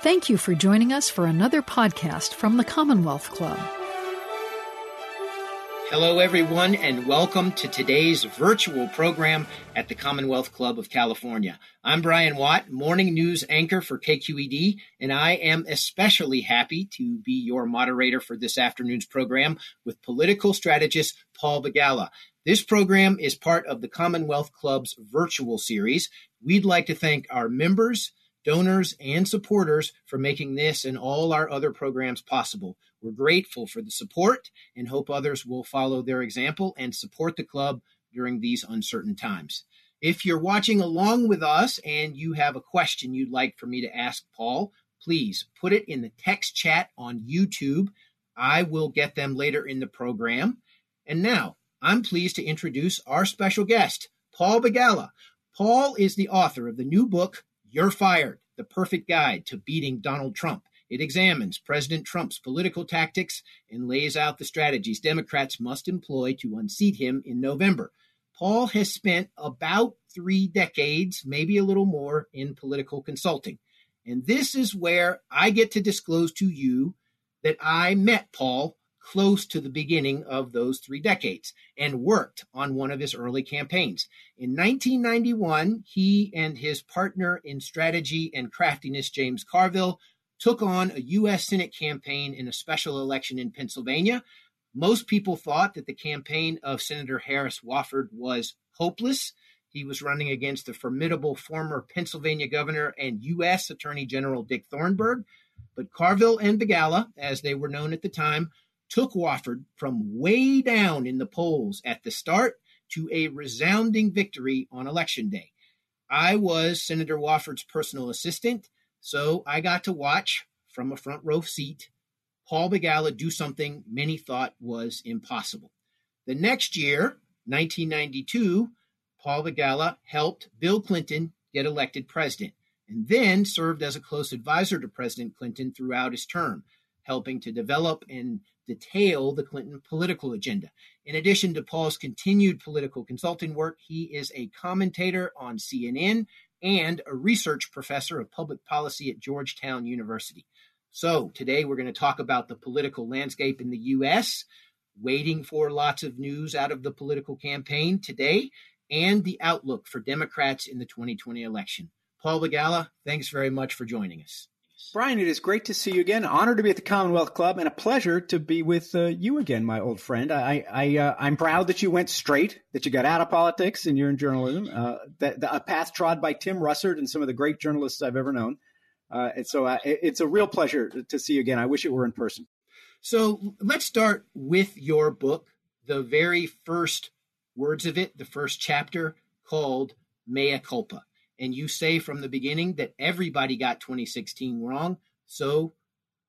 Thank you for joining us for another podcast from the Commonwealth Club. Hello, everyone, and welcome to today's virtual program at the Commonwealth Club of California. I'm Brian Watt, morning news anchor for KQED, and I am especially happy to be your moderator for this afternoon's program with political strategist Paul Begala. This program is part of the Commonwealth Club's virtual series. We'd like to thank our members, donors, and supporters for making this and all our other programs possible. We're grateful for the support and hope others will follow their example and support the club during these uncertain times. If you're watching along with us and you have a question you'd like for me to ask Paul, please put it in the text chat on YouTube. I will get them later in the program. And now, I'm pleased to introduce our special guest, Paul Begala. Paul is the author of the new book, You're Fired The Perfect Guide to Beating Donald Trump. It examines President Trump's political tactics and lays out the strategies Democrats must employ to unseat him in November. Paul has spent about three decades, maybe a little more, in political consulting. And this is where I get to disclose to you that I met Paul close to the beginning of those three decades and worked on one of his early campaigns. In 1991, he and his partner in strategy and craftiness, James Carville, took on a U.S. Senate campaign in a special election in Pennsylvania. Most people thought that the campaign of Senator Harris Wofford was hopeless. He was running against the formidable former Pennsylvania governor and U.S. Attorney General Dick Thornburgh. But Carville and Begala, as they were known at the time, took Wofford from way down in the polls at the start to a resounding victory on election day. I was Senator Wofford's personal assistant so I got to watch from a front row seat Paul Begala do something many thought was impossible. The next year, 1992, Paul Begala helped Bill Clinton get elected president and then served as a close advisor to President Clinton throughout his term, helping to develop and detail the Clinton political agenda. In addition to Paul's continued political consulting work, he is a commentator on CNN and a research professor of public policy at Georgetown University. So, today we're going to talk about the political landscape in the U.S., waiting for lots of news out of the political campaign today, and the outlook for Democrats in the 2020 election. Paul Begala, thanks very much for joining us. Brian, it is great to see you again. Honored to be at the Commonwealth Club, and a pleasure to be with uh, you again, my old friend. I, I, uh, I'm proud that you went straight, that you got out of politics, and you're in journalism. Uh, that, a path trod by Tim Russert and some of the great journalists I've ever known. Uh, and so, uh, it, it's a real pleasure to see you again. I wish it were in person. So let's start with your book, the very first words of it, the first chapter called Mea Culpa and you say from the beginning that everybody got 2016 wrong, so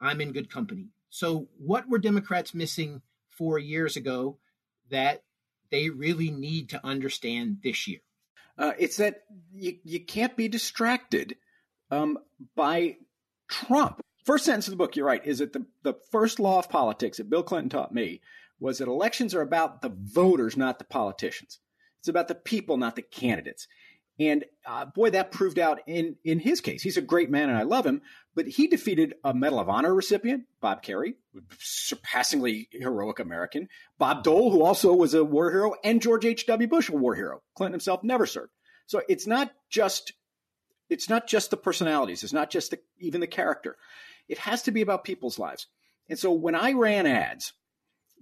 I'm in good company. So, what were Democrats missing four years ago that they really need to understand this year? Uh, it's that you, you can't be distracted um, by Trump. First sentence of the book, you're right, is that the, the first law of politics that Bill Clinton taught me was that elections are about the voters, not the politicians. It's about the people, not the candidates. And uh, boy, that proved out in in his case. He's a great man, and I love him. But he defeated a Medal of Honor recipient, Bob Kerrey, surpassingly heroic American. Bob Dole, who also was a war hero, and George H. W. Bush, a war hero. Clinton himself never served. So it's not just it's not just the personalities. It's not just the, even the character. It has to be about people's lives. And so when I ran ads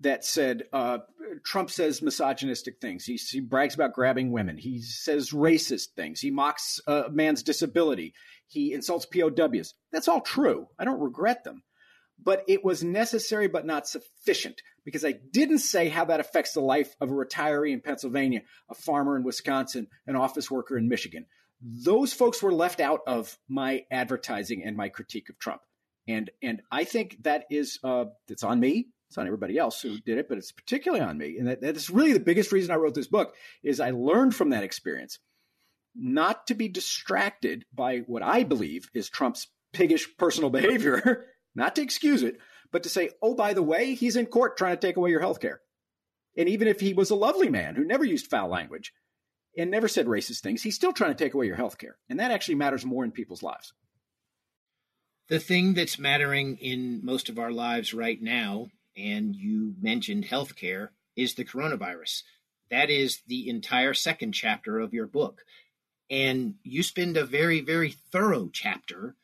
that said uh, Trump says misogynistic things. He, he, brags about grabbing women. He says racist things. He mocks a man's disability. He insults POWs. That's all true. I don't regret them. But it was necessary but not sufficient because I didn't say how that affects the life of a retiree in Pennsylvania, a farmer in Wisconsin, an office worker in Michigan. Those folks were left out of my advertising and my critique of Trump. And and I think that is uh, it's on me it's on everybody else who did it, but it's particularly on me. And that, that is really the biggest reason I wrote this book is I learned from that experience not to be distracted by what I believe is Trump's piggish personal behavior, not to excuse it, but to say, oh, by the way, he's in court trying to take away your health care. And even if he was a lovely man who never used foul language and never said racist things, he's still trying to take away your health care. And that actually matters more in people's lives. The thing that's mattering in most of our lives right now, and you mentioned healthcare, is the coronavirus. That is the entire second chapter of your book. And you spend a very, very thorough chapter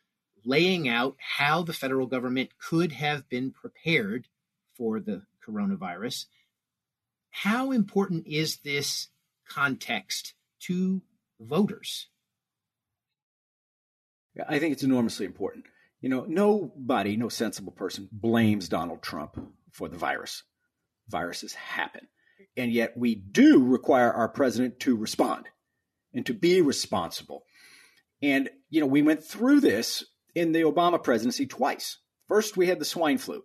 laying out how the federal government could have been prepared for the coronavirus. How important is this context to voters? I think it's enormously important. You know, nobody, no sensible person blames Donald Trump for the virus. Viruses happen. And yet we do require our president to respond and to be responsible. And, you know, we went through this in the Obama presidency twice. First, we had the swine flu.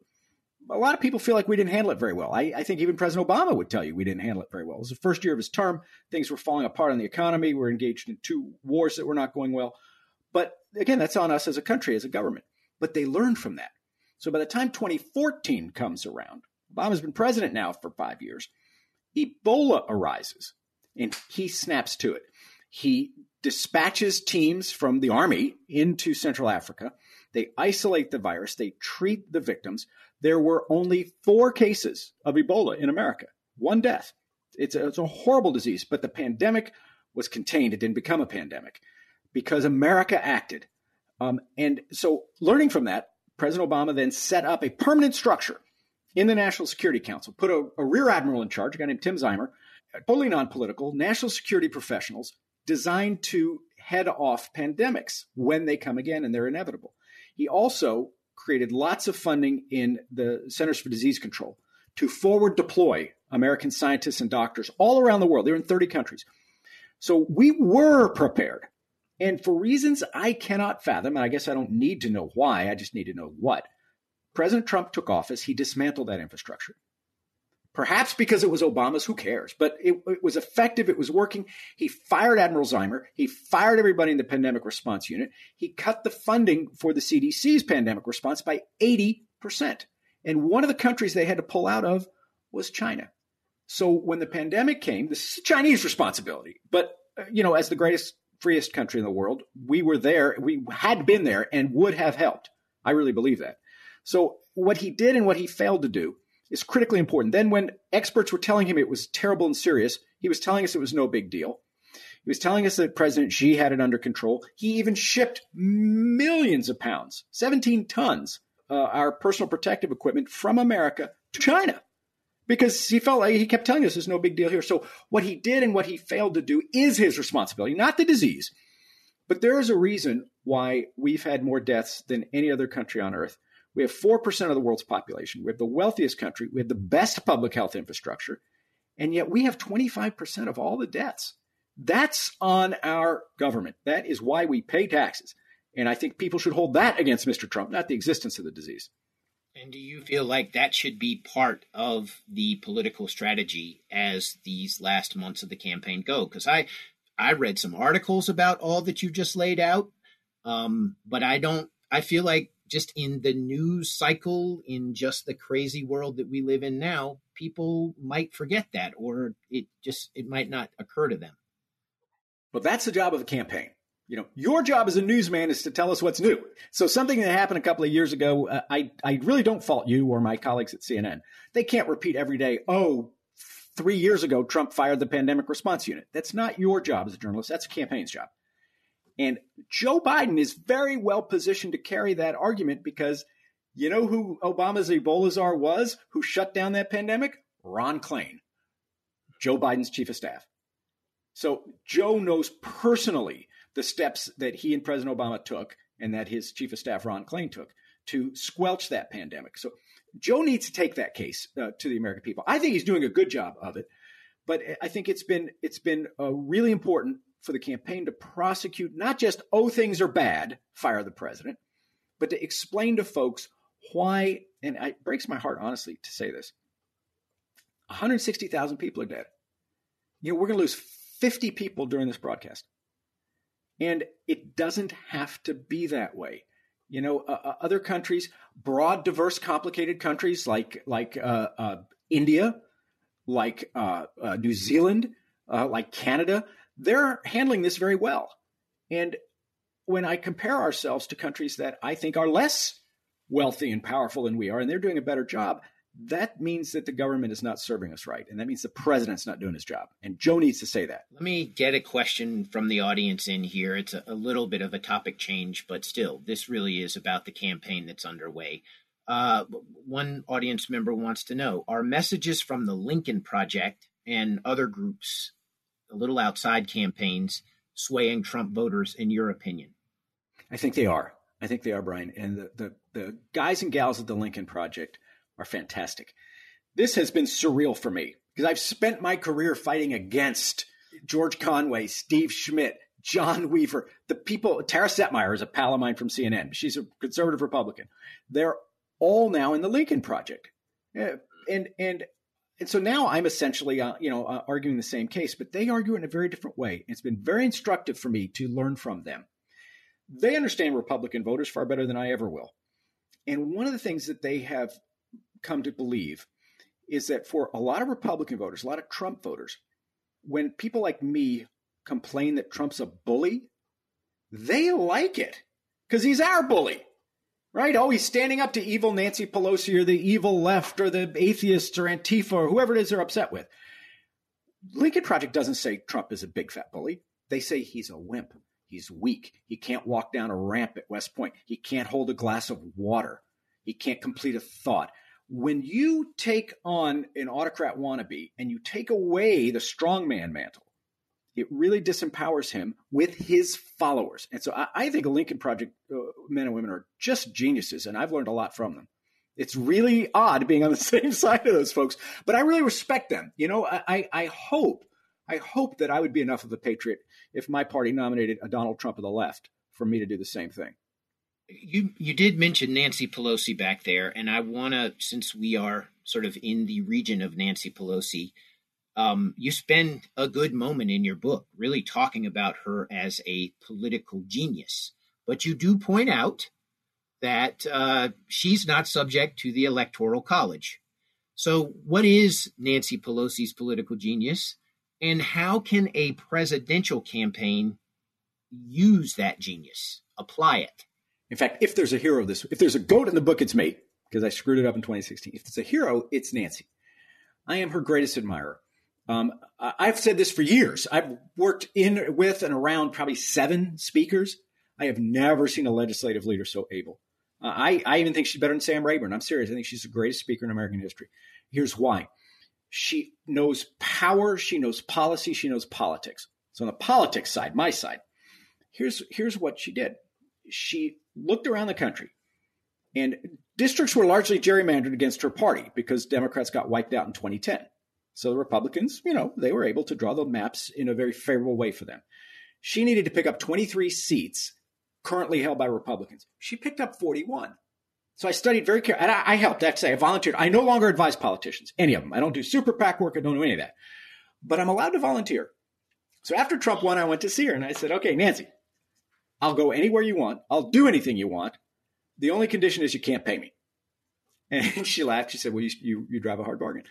A lot of people feel like we didn't handle it very well. I, I, think even President Obama would tell you we didn't handle it very well. It was the first year of his term. Things were falling apart on the economy. We we're engaged in two wars that were not going well. But again, that's on us as a country, as a government. But they learned from that. So by the time 2014 comes around, Obama's been president now for five years. Ebola arises and he snaps to it. He dispatches teams from the army into Central Africa. They isolate the virus, they treat the victims. There were only four cases of Ebola in America, one death. It's a, it's a horrible disease, but the pandemic was contained. It didn't become a pandemic because America acted. Um, and so, learning from that, President Obama then set up a permanent structure in the National Security Council, put a, a rear admiral in charge, a guy named Tim Ziemer, totally non political, national security professionals designed to head off pandemics when they come again and they're inevitable. He also created lots of funding in the Centers for Disease Control to forward deploy American scientists and doctors all around the world. They're in 30 countries. So we were prepared. And for reasons I cannot fathom, and I guess I don't need to know why, I just need to know what. President Trump took office, he dismantled that infrastructure. Perhaps because it was Obama's, who cares? But it, it, was effective, it was working. He fired Admiral Ziemer. He fired everybody in the pandemic response unit. He cut the funding for the CDC's pandemic response by 80%. And one of the countries they had to pull out of was China. So when the pandemic came, this is Chinese responsibility. But, uh, you know, as the greatest, freest country in the world, we were there, we had been there and would have helped. I really believe that. So what he did and what he failed to do is critically important. Then, when experts were telling him it was terrible and serious, he was telling us it was no big deal. He was telling us that President Xi had it under control. He even shipped millions of pounds, 17 tons, uh, our personal protective equipment from America to China because he felt like he kept telling us there's no big deal here. So, what he did and what he failed to do is his responsibility, not the disease. But there is a reason why we've had more deaths than any other country on earth. We have 4% of the world's population. We have the wealthiest country. We have the best public health infrastructure. And yet we have 25% of all the deaths. That's on our government. That is why we pay taxes. And I think people should hold that against Mr. Trump, not the existence of the disease. And do you feel like that should be part of the political strategy as these last months of the campaign go? Because I, I read some articles about all that you just laid out, um, but I don't. I feel like just in the news cycle, in just the crazy world that we live in now, people might forget that, or it just it might not occur to them. But that's the job of a campaign. You know, your job as a newsman is to tell us what's new. So something that happened a couple of years ago, uh, I I really don't fault you or my colleagues at CNN. They can't repeat every day. Oh, three years ago, Trump fired the pandemic response unit. That's not your job as a journalist. That's a campaign's job. And Joe Biden is very well positioned to carry that argument because you know who Obama's Ebola czar was who shut down that pandemic? Ron Klain, Joe Biden's chief of staff. So Joe knows personally the steps that he and President Obama took and that his chief of staff, Ron Klain, took to squelch that pandemic. So Joe needs to take that case uh, to the American people. I think he's doing a good job of it, but I think it's been it's been uh, really important for the campaign to prosecute not just, oh, things are bad, fire the president, but to explain to folks why, and it breaks my heart, honestly, to say this 160,000 people are dead. You know, we're going to lose 50 people during this broadcast. And it doesn't have to be that way. You know, uh, uh other countries, broad, diverse, complicated countries like like uh, uh, India, like uh, uh, New Zealand, like Canada, they're handling this very well. And when I compare ourselves to countries that I think are less wealthy and powerful than we are, and they're doing a better job, that means that the government is not serving us right. And that means the president's not doing his job. And Joe needs to say that. Let me get a question from the audience in here. It's a, a little bit of a topic change, but still, this really is about the campaign that's underway. Uh, one audience member wants to know Are messages from the Lincoln Project and other groups, a little outside campaigns, swaying Trump voters, in your opinion? I think they are. I think they are, Brian. And the, the, the guys and gals at the Lincoln Project are fantastic. This has been surreal for me because I've spent my career fighting against George Conway, Steve Schmidt, John Weaver, the people. Tara Setmeyer is a pal of mine from CNN. She's a conservative Republican. They're all now in the Lincoln Project, and and and so now I'm essentially, uh, you know, uh, arguing the same case, but they argue in a very different way. It's been very instructive for me to learn from them. They understand Republican voters far better than I ever will. And one of the things that they have come to believe is that for a lot of Republican voters, a lot of Trump voters, when people like me complain that Trump's a bully, they like it because he's our bully, right? Oh, he's standing up to evil Nancy Pelosi or the evil left or the atheists or Antifa or whoever it is they're upset with. Lincoln Project doesn't say Trump is a big fat bully. They say he's a wimp. He's weak. He can't walk down a ramp at West Point. He can't hold a glass of water. He can't complete a thought when you take on an autocrat wannabe and you take away the strongman mantle, it really disempowers him with his followers. And so I, I think Lincoln Project uh, men and women are just geniuses, and I've learned a lot from them. It's really odd being on the same side of those folks, but I really respect them. You know, I, I hope, I hope that I would be enough of a patriot if my party nominated a Donald Trump of the left for me to do the same thing you you did mention Nancy Pelosi back there, and I want to, since we are sort of in the region of Nancy Pelosi, um, you spend a good moment in your book really talking about her as a political genius. But you do point out that uh, she's not subject to the Electoral College. So, what is Nancy Pelosi's political genius, and how can a presidential campaign use that genius, apply it? In fact, if there's a hero this, if there's a goat in the book, it's me because I screwed it up in 2016. If it's a hero, it's Nancy. I am her greatest admirer. Um, I've said this for years. I've worked in with and around probably seven speakers. I have never seen a legislative leader so able. Uh, I, I even think she's better than Sam Rayburn. I'm serious. I think she's the greatest speaker in American history. Here's why. She knows power. She knows policy. She knows politics. So on the politics side, my side, here's here's what she did. She looked around the country, and districts were largely gerrymandered against her party because Democrats got wiped out in 2010. So the Republicans, you know, they were able to draw the maps in a very favorable way for them. She needed to pick up 23 seats currently held by Republicans. She picked up 41. So I studied very carefully, and I, I helped. I volunteered. I no longer advise politicians, any of them. I don't do super PAC work. I don't do any of that. But I'm allowed to volunteer. So after Trump won, I went to see her and I said, "Okay, Nancy, I'll go anywhere you want. I'll do anything you want. The only condition is you can't pay me. And she laughed. She said, Well, you, you, you drive a hard bargain.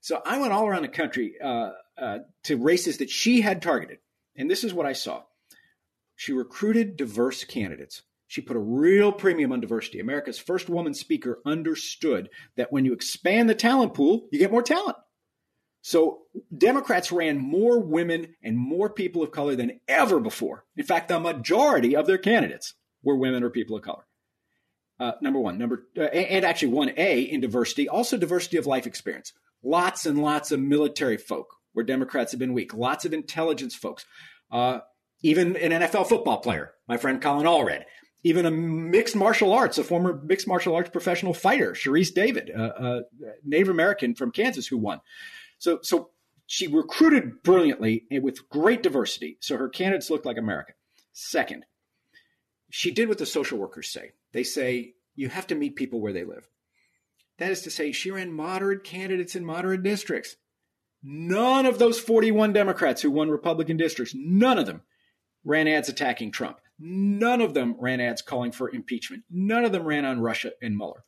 So I went all around the country uh, uh, to races that she had targeted. And this is what I saw. She recruited diverse candidates. She put a real premium on diversity. America's first woman speaker understood that when you expand the talent pool, you get more talent. So Democrats ran more women and more people of color than ever before. In fact, the majority of their candidates were women or people of color. Uh, number one, number uh, and actually one A in diversity, also diversity of life experience. Lots and lots of military folk where Democrats have been weak. Lots of intelligence folks. Uh, even an NFL football player, my friend Colin Allred. Even a mixed martial arts, a former mixed martial arts professional fighter, Sharice David, a Native American from Kansas who won. So, so she recruited brilliantly and with great diversity. So her candidates looked like America. Second, she did what the social workers say. They say you have to meet people where they live. That is to say, she ran moderate candidates in moderate districts. None of those 41 Democrats who won Republican districts, none of them ran ads attacking Trump. None of them ran ads calling for impeachment. None of them ran on Russia and Mueller.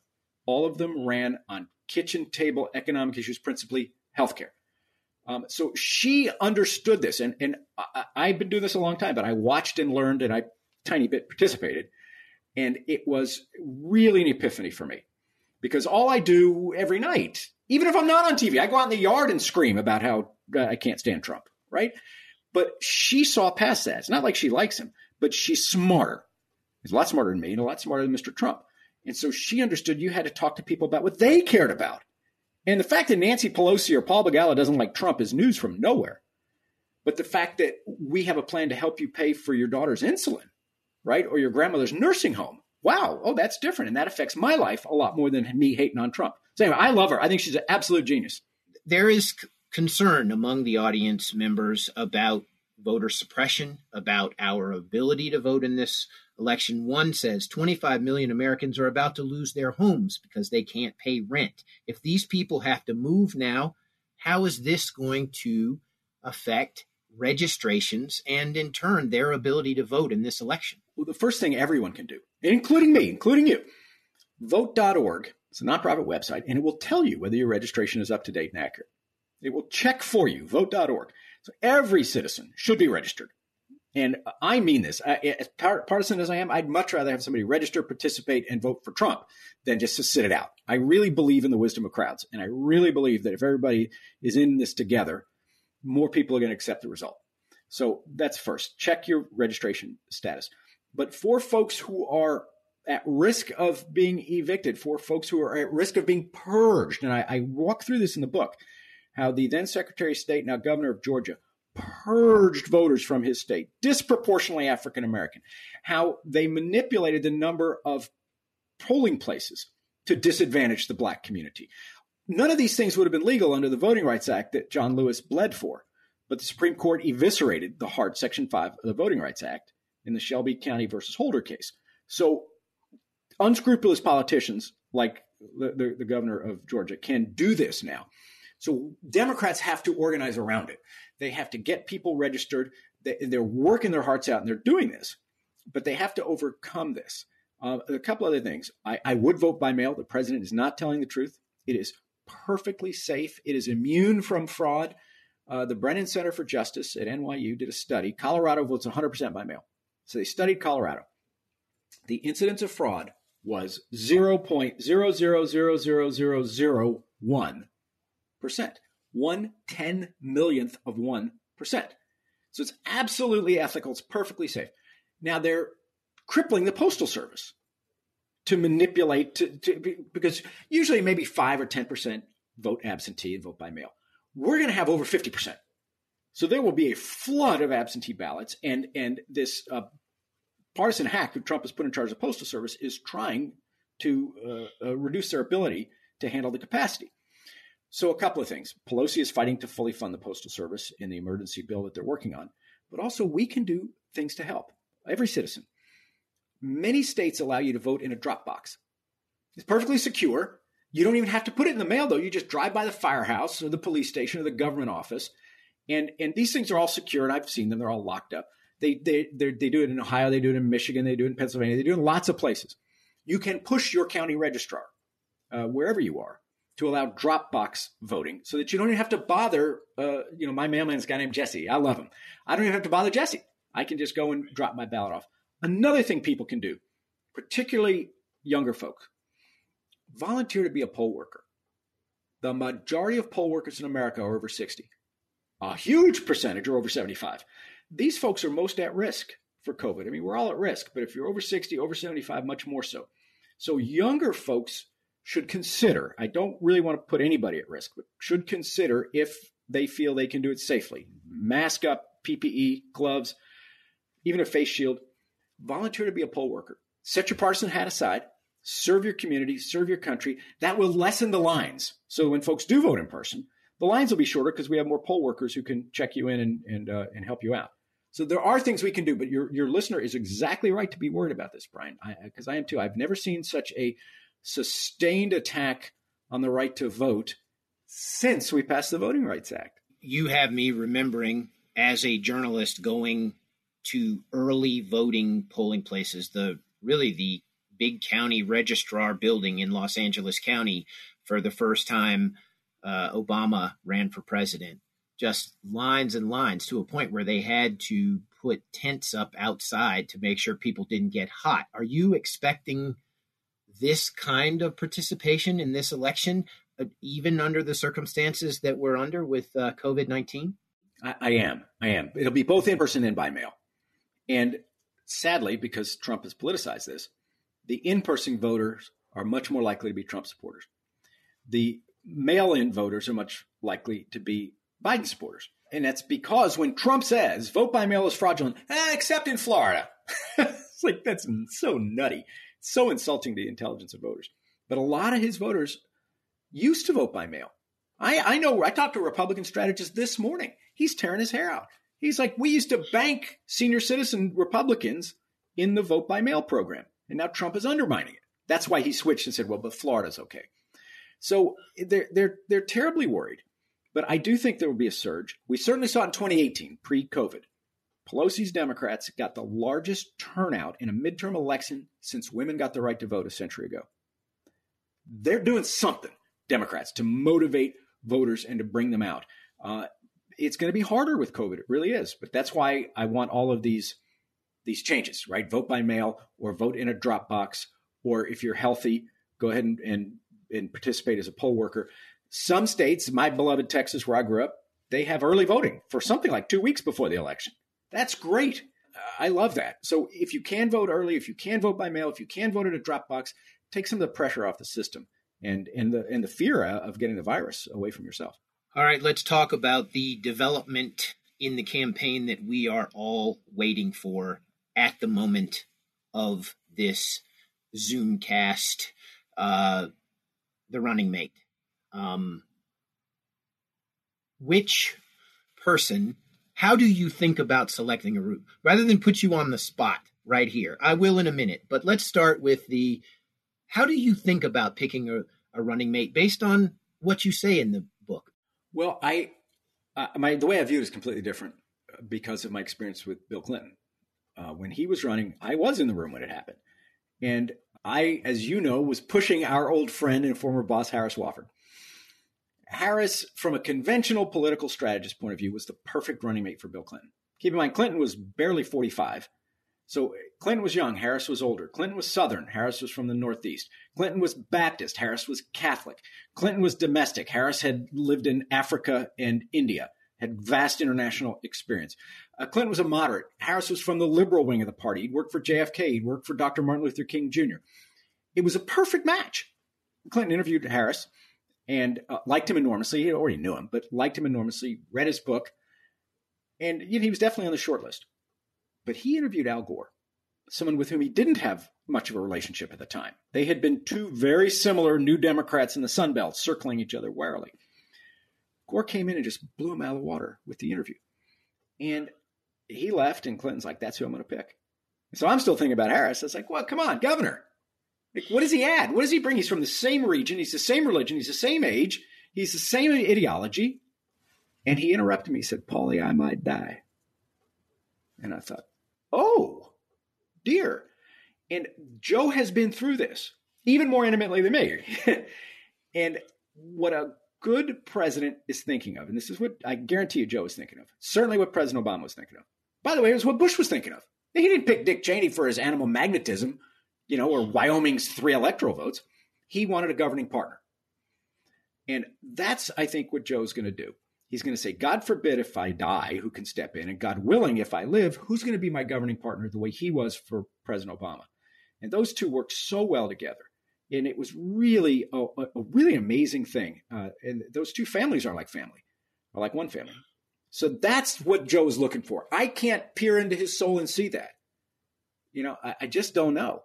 All of them ran on kitchen table economic issues, principally healthcare. Um, so she understood this, and and I, have been doing this a long time, but I watched and learned, and I tiny bit participated. And it was really an epiphany for me because all I do every night, even if I'm not on TV, I go out in the yard and scream about how uh, I can't stand Trump, right? But she saw past that. It's not like she likes him, but she's smarter. He's a lot smarter than me and a lot smarter than Mr. Trump. And so she understood you had to talk to people about what they cared about. And the fact that Nancy Pelosi or Paul Begala doesn't like Trump is news from nowhere. But the fact that we have a plan to help you pay for your daughter's insulin, right? Or your grandmother's nursing home. Wow. Oh, that's different. And that affects my life a lot more than me hating on Trump. So anyway, I love her. I think she's an absolute genius. There is concern among the audience members about voter suppression, about our ability to vote in this election. One says 25 million Americans are about to lose their homes because they can't pay rent. If these people have to move now, how is this going to affect registrations and in turn their ability to vote in this election? Well, the first thing everyone can do, including me, including you, vote.org. It's a nonprofit website, and it will tell you whether your registration is up to date and accurate. It will check for you, vote.org. So every citizen should be registered. And I mean this. As partisan as I am, I'd much rather have somebody register, participate, and vote for Trump than just to sit it out. I really believe in the wisdom of crowds. And I really believe that if everybody is in this together, more people are going to accept the result. So that's first. Check your registration status. But for folks who are at risk of being evicted, for folks who are at risk of being purged, and I, I walk through this in the book, how the then Secretary of State, now Governor of Georgia, purged voters from his state, disproportionately African American, how they manipulated the number of polling places to disadvantage the black community. None of these things would have been legal under the Voting Rights Act that John Lewis bled for, but the Supreme Court eviscerated the hard Section 5 of the Voting Rights Act in the Shelby County versus Holder case. So unscrupulous politicians like the, the, the governor of Georgia can do this now. So Democrats have to organize around it. They have to get people registered. They, are working their hearts out and they're doing this, but they have to overcome this. Uh, a couple other things. I, I would vote by mail. The president is not telling the truth. It is perfectly safe. It is immune from fraud. Uh, the Brennan Center for Justice at NYU did a study. Colorado votes 100% by mail. So they studied Colorado. The incidence of fraud was 0.0000001%, one ten millionth of 1%. So it's absolutely ethical. It's perfectly safe. Now they're crippling the Postal Service to manipulate to, to, because usually maybe 5 or 10% vote absentee and vote by mail. We're going to have over 50%. So there will be a flood of absentee ballots and and this uh, partisan hack who Trump has put in charge of the postal service is trying to uh, uh, reduce their ability to handle the capacity. So a couple of things. Pelosi is fighting to fully fund the postal service in the emergency bill that they're working on, but also we can do things to help every citizen. Many states allow you to vote in a drop box. It's perfectly secure. You don't even have to put it in the mail, though. You just drive by the firehouse or the police station or the government office. And, and these things are all secure, and I've seen them. They're all locked up. They, they, they do it in Ohio, they do it in Michigan, they do it in Pennsylvania, they do it in lots of places. You can push your county registrar, uh, wherever you are, to allow Dropbox voting so that you don't even have to bother. Uh, you know, my mailman's a guy named Jesse. I love him. I don't even have to bother Jesse. I can just go and drop my ballot off. Another thing people can do, particularly younger folk, volunteer to be a poll worker. The majority of poll workers in America are over 60. A huge percentage are over 75. These folks are most at risk for COVID. I mean, we're all at risk, but if you're over 60, over 75, much more so. So younger folks should consider, I don't really want to put anybody at risk, but should consider if they feel they can do it safely. Mask up, PPE, gloves, even a face shield, volunteer to be a poll worker. Set your partisan hat aside, serve your community, serve your country. That will lessen the lines. So when folks do vote in person, the lines will be shorter because we have more poll workers who can check you in and and, uh, and help you out. So there are things we can do, but your your listener is exactly right to be worried about this, Brian, because I, I am too. I've never seen such a sustained attack on the right to vote since we passed the Voting Rights Act. You have me remembering as a journalist going to early voting polling places, the really the big county registrar building in Los Angeles County for the first time uh, Obama ran for president. Just lines and lines to a point where they had to put tents up outside to make sure people didn't get hot. Are you expecting this kind of participation in this election, uh, even under the circumstances that we're under with uh, COVID 19? I, I am. I am. It'll be both in person and by mail. And sadly, because Trump has politicized this, the in person voters are much more likely to be Trump supporters. The mail in voters are much likely to be Biden supporters. And that's because when Trump says vote by mail is fraudulent, eh, except in Florida, it's like that's so nutty, so insulting to the intelligence of voters. But a lot of his voters used to vote by mail. I, I know, I talked to a Republican strategist this morning. He's tearing his hair out. He's like, we used to bank senior citizen Republicans in the vote by mail program. And now Trump is undermining it. That's why he switched and said, well, but Florida's okay. So they're, they're, they're terribly worried. But I do think there will be a surge. We certainly saw it in 2018, pre COVID. Pelosi's Democrats got the largest turnout in a midterm election since women got the right to vote a century ago. They're doing something, Democrats, to motivate voters and to bring them out. Uh, it's going to be harder with COVID. It really is. But that's why I want all of these these changes, right? Vote by mail or vote in a drop box, or if you're healthy, go ahead and, and, and participate as a poll worker. Some states, my beloved Texas, where I grew up, they have early voting for something like two weeks before the election. That's great. I love that. So if you can vote early, if you can vote by mail, if you can vote in a drop box, take some of the pressure off the system and and the and the fear of getting the virus away from yourself. All right, let's talk about the development in the campaign that we are all waiting for at the moment of this Zoomcast, uh, the running mate. Um, which person, how do you think about selecting a route? Rather than put you on the spot right here, I will in a minute, but let's start with the how do you think about picking a, a running mate based on what you say in the book? Well, I, uh, my the way I view it is completely different because of my experience with Bill Clinton. Uh, when he was running, I was in the room when it happened, and I, as you know, was pushing our old friend and former boss Harris Wofford. Harris, from a conventional political strategist point of view, was the perfect running mate for Bill Clinton. Keep in mind, Clinton was barely 45. So Clinton was young, Harris was older. Clinton was Southern, Harris was from the Northeast. Clinton was Baptist, Harris was Catholic. Clinton was domestic, Harris had lived in Africa and India, had vast international experience. Uh, Clinton was a moderate, Harris was from the liberal wing of the party. He'd worked for JFK, he'd worked for Dr. Martin Luther King Jr. It was a perfect match. Clinton interviewed Harris and uh, liked him enormously. He already knew him, but liked him enormously, read his book, and you know, he was definitely on the short list. But he interviewed Al Gore, someone with whom he didn't have much of a relationship at the time. They had been two very similar New Democrats in the Sun Belt, circling each other warily. Gore came in and just blew him out of the water with the interview. And he left, and Clinton's like, that's who I'm going to pick. So I'm still thinking about Harris. I was like, well, come on, governor. Like, what does he add? What does he bring? He's from the same region. He's the same religion. He's the same age. He's the same ideology. And he interrupted me. He said, Paulie, I might die. And I thought, oh, dear. And Joe has been through this even more intimately than me. and what a good president is thinking of, and this is what I guarantee you Joe is thinking of, certainly what President Obama was thinking of. By the way, it was what Bush was thinking of. He didn't pick Dick Cheney for his animal magnetism you know, or Wyoming's three electoral votes. He wanted a governing partner. And that's, I think, what Joe's going to do. He's going to say, God forbid if I die, who can step in? And God willing, if I live, who's going to be my governing partner the way he was for President Obama? And those two worked so well together. And it was really a, a really amazing thing. Uh, and those two families are like family, are like one family. So that's what Joe is looking for. I can't peer into his soul and see that. You know, I, I just don't know.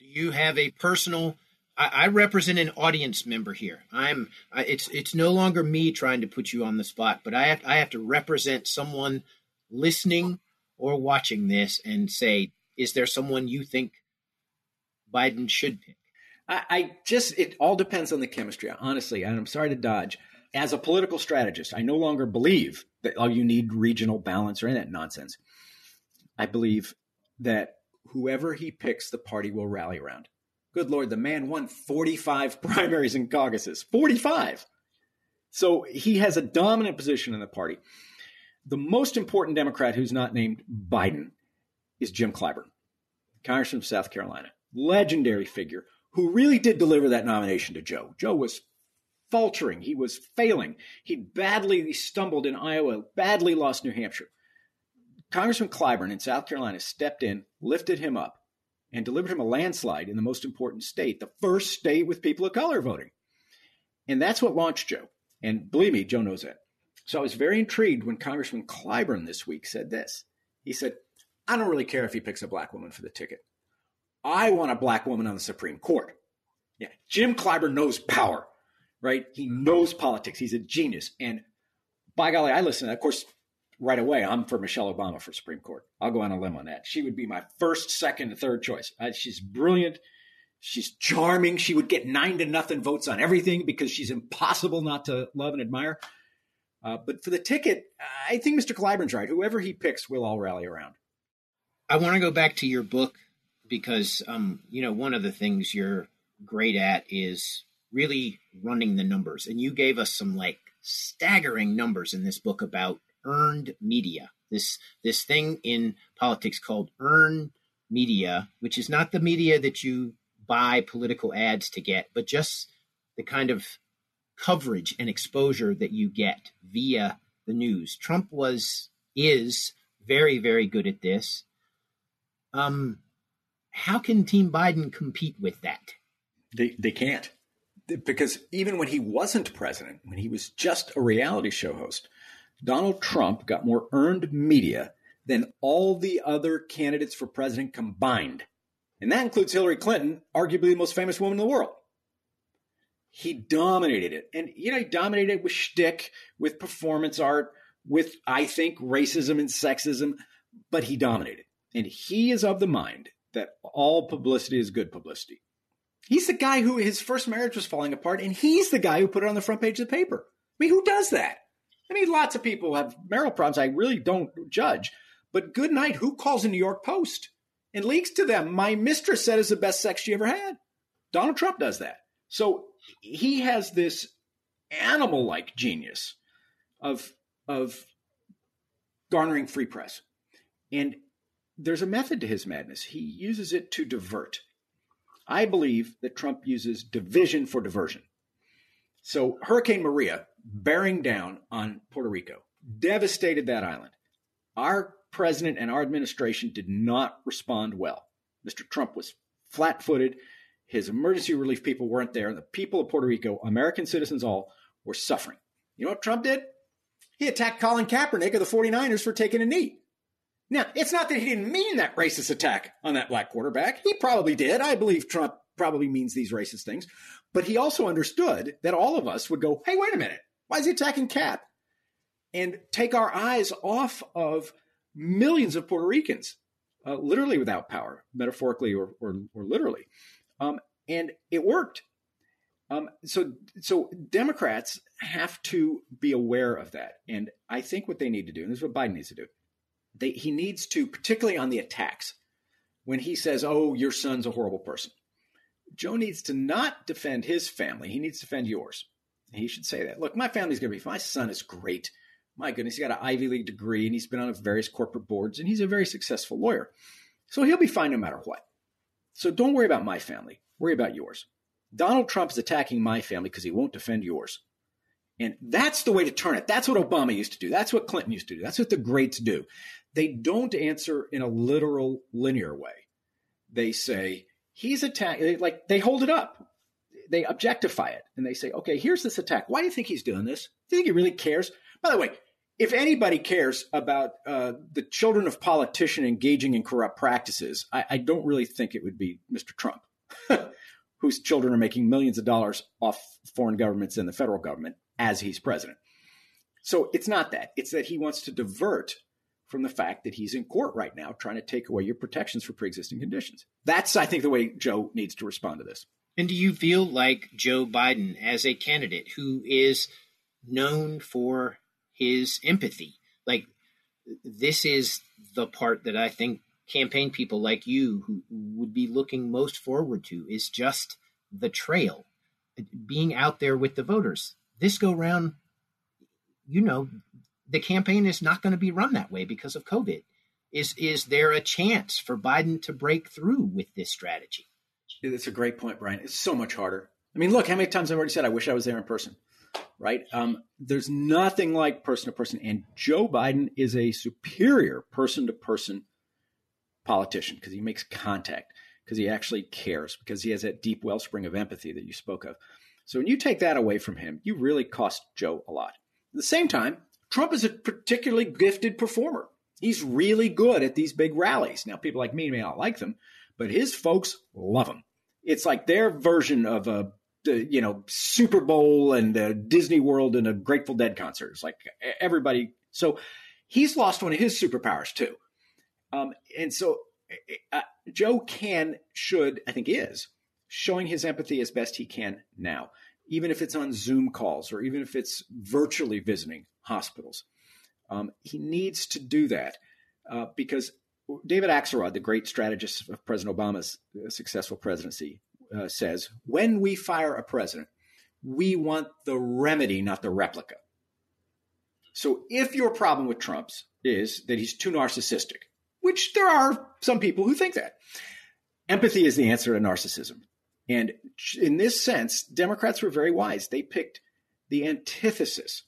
Do you have a personal? I, I represent an audience member here. I'm. I, it's it's no longer me trying to put you on the spot, but I have I have to represent someone listening or watching this and say, is there someone you think Biden should pick? I, I just it all depends on the chemistry. Honestly, and I'm sorry to dodge. As a political strategist, I no longer believe that all you need regional balance or any that nonsense. I believe that whoever he picks, the party will rally around. Good Lord, the man won 45 primaries and caucuses. 45. So he has a dominant position in the party. The most important Democrat who's not named Biden is Jim Clyburn, Congressman from South Carolina, legendary figure who really did deliver that nomination to Joe. Joe was faltering. He was failing. He badly stumbled in Iowa, badly lost New Hampshire. Congressman Clyburn in South Carolina stepped in, lifted him up, and delivered him a landslide in the most important state, the first state with people of color voting. And that's what launched Joe. And believe me, Joe knows that. So I was very intrigued when Congressman Clyburn this week said this. He said, I don't really care if he picks a black woman for the ticket. I want a black woman on the Supreme Court. Yeah, Jim Clyburn knows power, right? He knows politics. He's a genius. And by golly, I listen. Of course, right away, I'm for Michelle Obama for Supreme Court. I'll go on a limb on that. She would be my first, second, third choice. Uh, she's brilliant. She's charming. She would get nine to nothing votes on everything because she's impossible not to love and admire. Uh, but for the ticket, I think Mr. Clyburn's right. Whoever he picks, we'll all rally around. I want to go back to your book because, um, you know, one of the things you're great at is really running the numbers. And you gave us some like staggering numbers in this book about earned media. This this thing in politics called earned media, which is not the media that you buy political ads to get, but just the kind of coverage and exposure that you get via the news. Trump was is very very good at this. Um, how can Team Biden compete with that? They they can't because even when he wasn't president, when he was just a reality show host, Donald Trump got more earned media than all the other candidates for president combined. And that includes Hillary Clinton, arguably the most famous woman in the world. He dominated it. And, you know, he dominated it with shtick, with performance art, with, I think, racism and sexism, but he dominated. And he is of the mind that all publicity is good publicity. He's the guy who his first marriage was falling apart, and he's the guy who put it on the front page of the paper. I mean, who does that? I mean, lots of people have marital problems. I really don't judge. But good night, who calls the New York Post and leaks to them? My mistress said it's the best sex she ever had. Donald Trump does that. So he has this animal like genius of, of garnering free press. And there's a method to his madness. He uses it to divert. I believe that Trump uses division for diversion. So Hurricane Maria bearing down on Puerto Rico devastated that island. Our president and our administration did not respond well. Mr. Trump was flat footed. His emergency relief people weren't there. The people of Puerto Rico, American citizens all, were suffering. You know what Trump did? He attacked Colin Kaepernick of the 49ers for taking a knee. Now, it's not that he didn't mean that racist attack on that black quarterback. He probably did. I believe Trump probably means these racist things. But he also understood that all of us would go, hey, wait a minute. Why is he attacking Cap? And take our eyes off of millions of Puerto Ricans, uh, literally without power, metaphorically or, or, or literally. Um, and it worked. Um, so, so Democrats have to be aware of that. And I think what they need to do, and this is what Biden needs to do, they, he needs to, particularly on the attacks, when he says, "Oh, your son's a horrible person," Joe needs to not defend his family. He needs to defend yours. He should say that. Look, my family's going to be. Fine. My son is great. My goodness, he got an Ivy League degree and he's been on various corporate boards and he's a very successful lawyer. So he'll be fine no matter what. So don't worry about my family. Worry about yours. Donald Trump is attacking my family because he won't defend yours. And that's the way to turn it. That's what Obama used to do. That's what Clinton used to do. That's what the greats do they don't answer in a literal linear way. They say, he's attacking, like they hold it up. They objectify it and they say, okay, here's this attack. Why do you think he's doing this? Do you think he really cares? By the way, if anybody cares about uh, the children of politicians engaging in corrupt practices, I, I don't really think it would be Mr. Trump, whose children are making millions of dollars off foreign governments and the federal government as he's president. So it's not that. It's that he wants to divert from the fact that he's in court right now trying to take away your protections for pre-existing conditions. That's, I think, the way Joe needs to respond to this. And do you feel like Joe Biden, as a candidate who is known for his empathy, like this is the part that I think campaign people like you who would be looking most forward to is just the trail, being out there with the voters. This go round, you know, the campaign is not going to be run that way because of COVID. Is is there a chance for Biden to break through with this strategy? It's a great point, Brian. It's so much harder. I mean, look, how many times I've already said I wish I was there in person, right? Um, there's nothing like person to person, and Joe Biden is a superior person to person politician because he makes contact, because he actually cares, because he has that deep wellspring of empathy that you spoke of. So when you take that away from him, you really cost Joe a lot. At the same time, Trump is a particularly gifted performer. He's really good at these big rallies. Now, people like me may not like them, but his folks love him. It's like their version of a you know Super Bowl and the Disney World and a Grateful Dead concert. It's like everybody. So he's lost one of his superpowers too. Um, and so uh, Joe can, should, I think is showing his empathy as best he can now, even if it's on Zoom calls or even if it's virtually visiting hospitals. Um, he needs to do that uh, because David Axelrod, the great strategist of President Obama's uh, successful presidency, uh, says when we fire a president, we want the remedy, not the replica. So if your problem with Trump's is that he's too narcissistic, which there are some people who think that, empathy is the answer to narcissism. And in this sense, Democrats were very wise. They picked the antithesis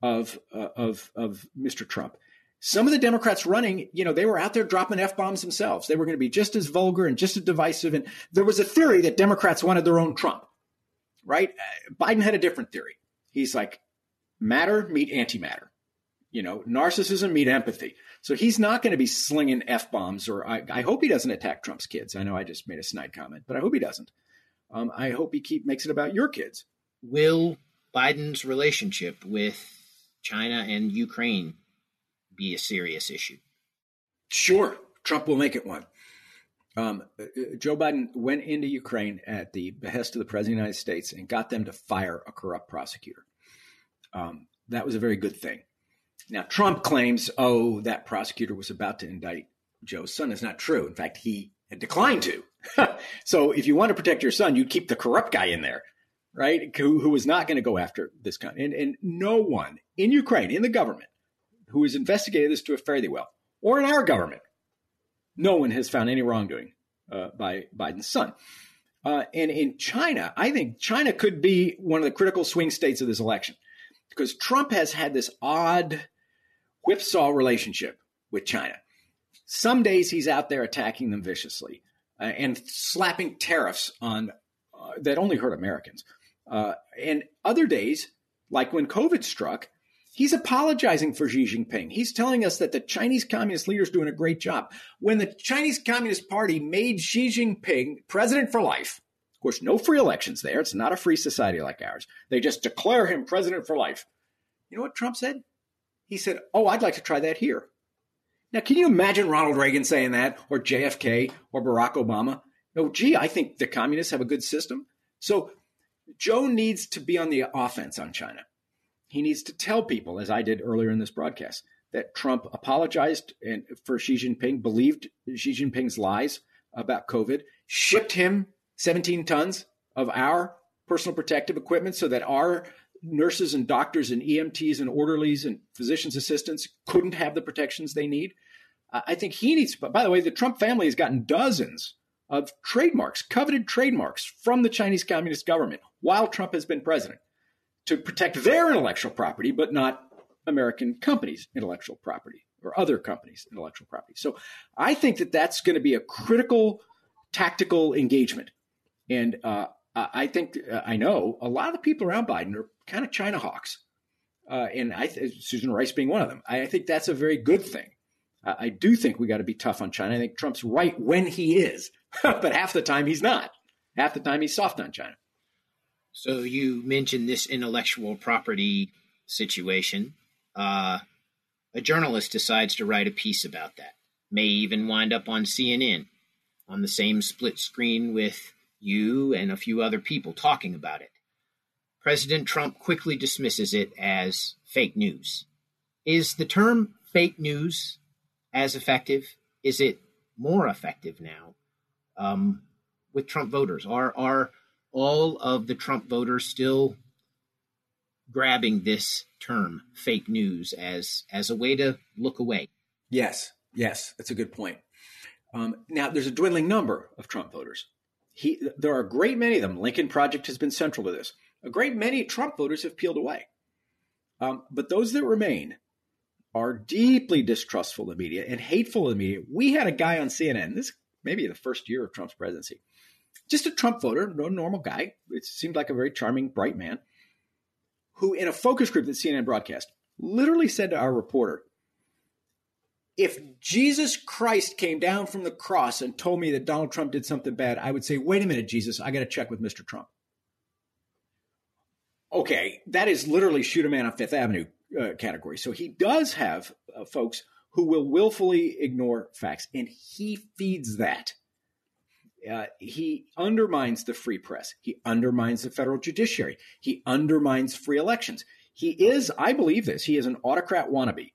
of uh, of of Mr. Trump. Some of the Democrats running, you know, they were out there dropping f bombs themselves. They were going to be just as vulgar and just as divisive. And there was a theory that Democrats wanted their own Trump, right? Uh, Biden had a different theory. He's like, matter meet antimatter, you know, narcissism meet empathy. So he's not going to be slinging f bombs, or I, I, hope he doesn't attack Trump's kids. I know I just made a snide comment, but I hope he doesn't. Um, I hope he keep makes it about your kids. Will Biden's relationship with China and Ukraine be a serious issue? Sure, Trump will make it one. Um, Joe Biden went into Ukraine at the behest of the President of the United States and got them to fire a corrupt prosecutor. Um, that was a very good thing. Now, Trump claims, oh, that prosecutor was about to indict Joe's son. It's not true. In fact, he had declined to. so if you want to protect your son, you'd keep the corrupt guy in there right? Who, who was not going to go after this kind. And, and no one in Ukraine, in the government, who has investigated this to a fairly well, or in our government, no one has found any wrongdoing uh, by Biden's son. Uh, and in China, I think China could be one of the critical swing states of this election because Trump has had this odd whipsaw relationship with China. Some days he's out there attacking them viciously uh, and slapping tariffs on uh, that only hurt Americans. Uh, and other days, like when COVID struck, he's apologizing for Xi Jinping. He's telling us that the Chinese Communist leader is doing a great job. When the Chinese Communist Party made Xi Jinping president for life, of course, no free elections there. It's not a free society like ours. They just declare him president for life. You know what Trump said? He said, Oh, I'd like to try that here. Now, can you imagine Ronald Reagan saying that, or JFK, or Barack Obama? Oh, gee, I think the communists have a good system. So Joe needs to be on the offense on China. He needs to tell people, as I did earlier in this broadcast, that Trump apologized and for Xi Jinping, believed Xi Jinping's lies about COVID, shipped him 17 tons of our personal protective equipment so that our nurses and doctors and EMTs and orderlies and physicians' assistants couldn't have the protections they need. Uh, I think he needs, But by the way, the Trump family has gotten dozens of trademarks, coveted trademarks from the Chinese Communist government while Trump has been president to protect their intellectual property, but not American companies' intellectual property or other companies' intellectual property. So I think that that's going to be a critical tactical engagement. And uh, I think, uh, I know a lot of the people around Biden are kind of China hawks. Uh, and I th- Susan Rice being one of them. I think that's a very good thing. I do think we got to be tough on China. I think Trump's right when he is. but half the time he's not. Half the time he's soft on China. So you mentioned this intellectual property situation. Uh, a journalist decides to write a piece about that. May even wind up on CNN on the same split screen with you and a few other people talking about it. President Trump quickly dismisses it as fake news. Is the term fake news as effective? Is it more effective now um, with Trump voters? Are are all of the Trump voters still grabbing this term, fake news, as as a way to look away. Yes, yes, that's a good point. Um, now, there's a dwindling number of Trump voters. He, there are a great many of them. Lincoln Project has been central to this. A great many Trump voters have peeled away. Um, but those that remain are deeply distrustful of the media and hateful of the media. We had a guy on CNN, this maybe the first year of Trump's presidency, just a Trump voter, no normal guy. It seemed like a very charming, bright man, who in a focus group that CNN broadcast literally said to our reporter, if Jesus Christ came down from the cross and told me that Donald Trump did something bad, I would say, wait a minute, Jesus, I got to check with Mr. Trump. Okay, that is literally shoot a man on Fifth Avenue uh, category. So he does have uh, folks who will willfully ignore facts, and he feeds that. Uh, he undermines the free press. He undermines the federal judiciary. He undermines free elections. He is, I believe this, he is an autocrat wannabe.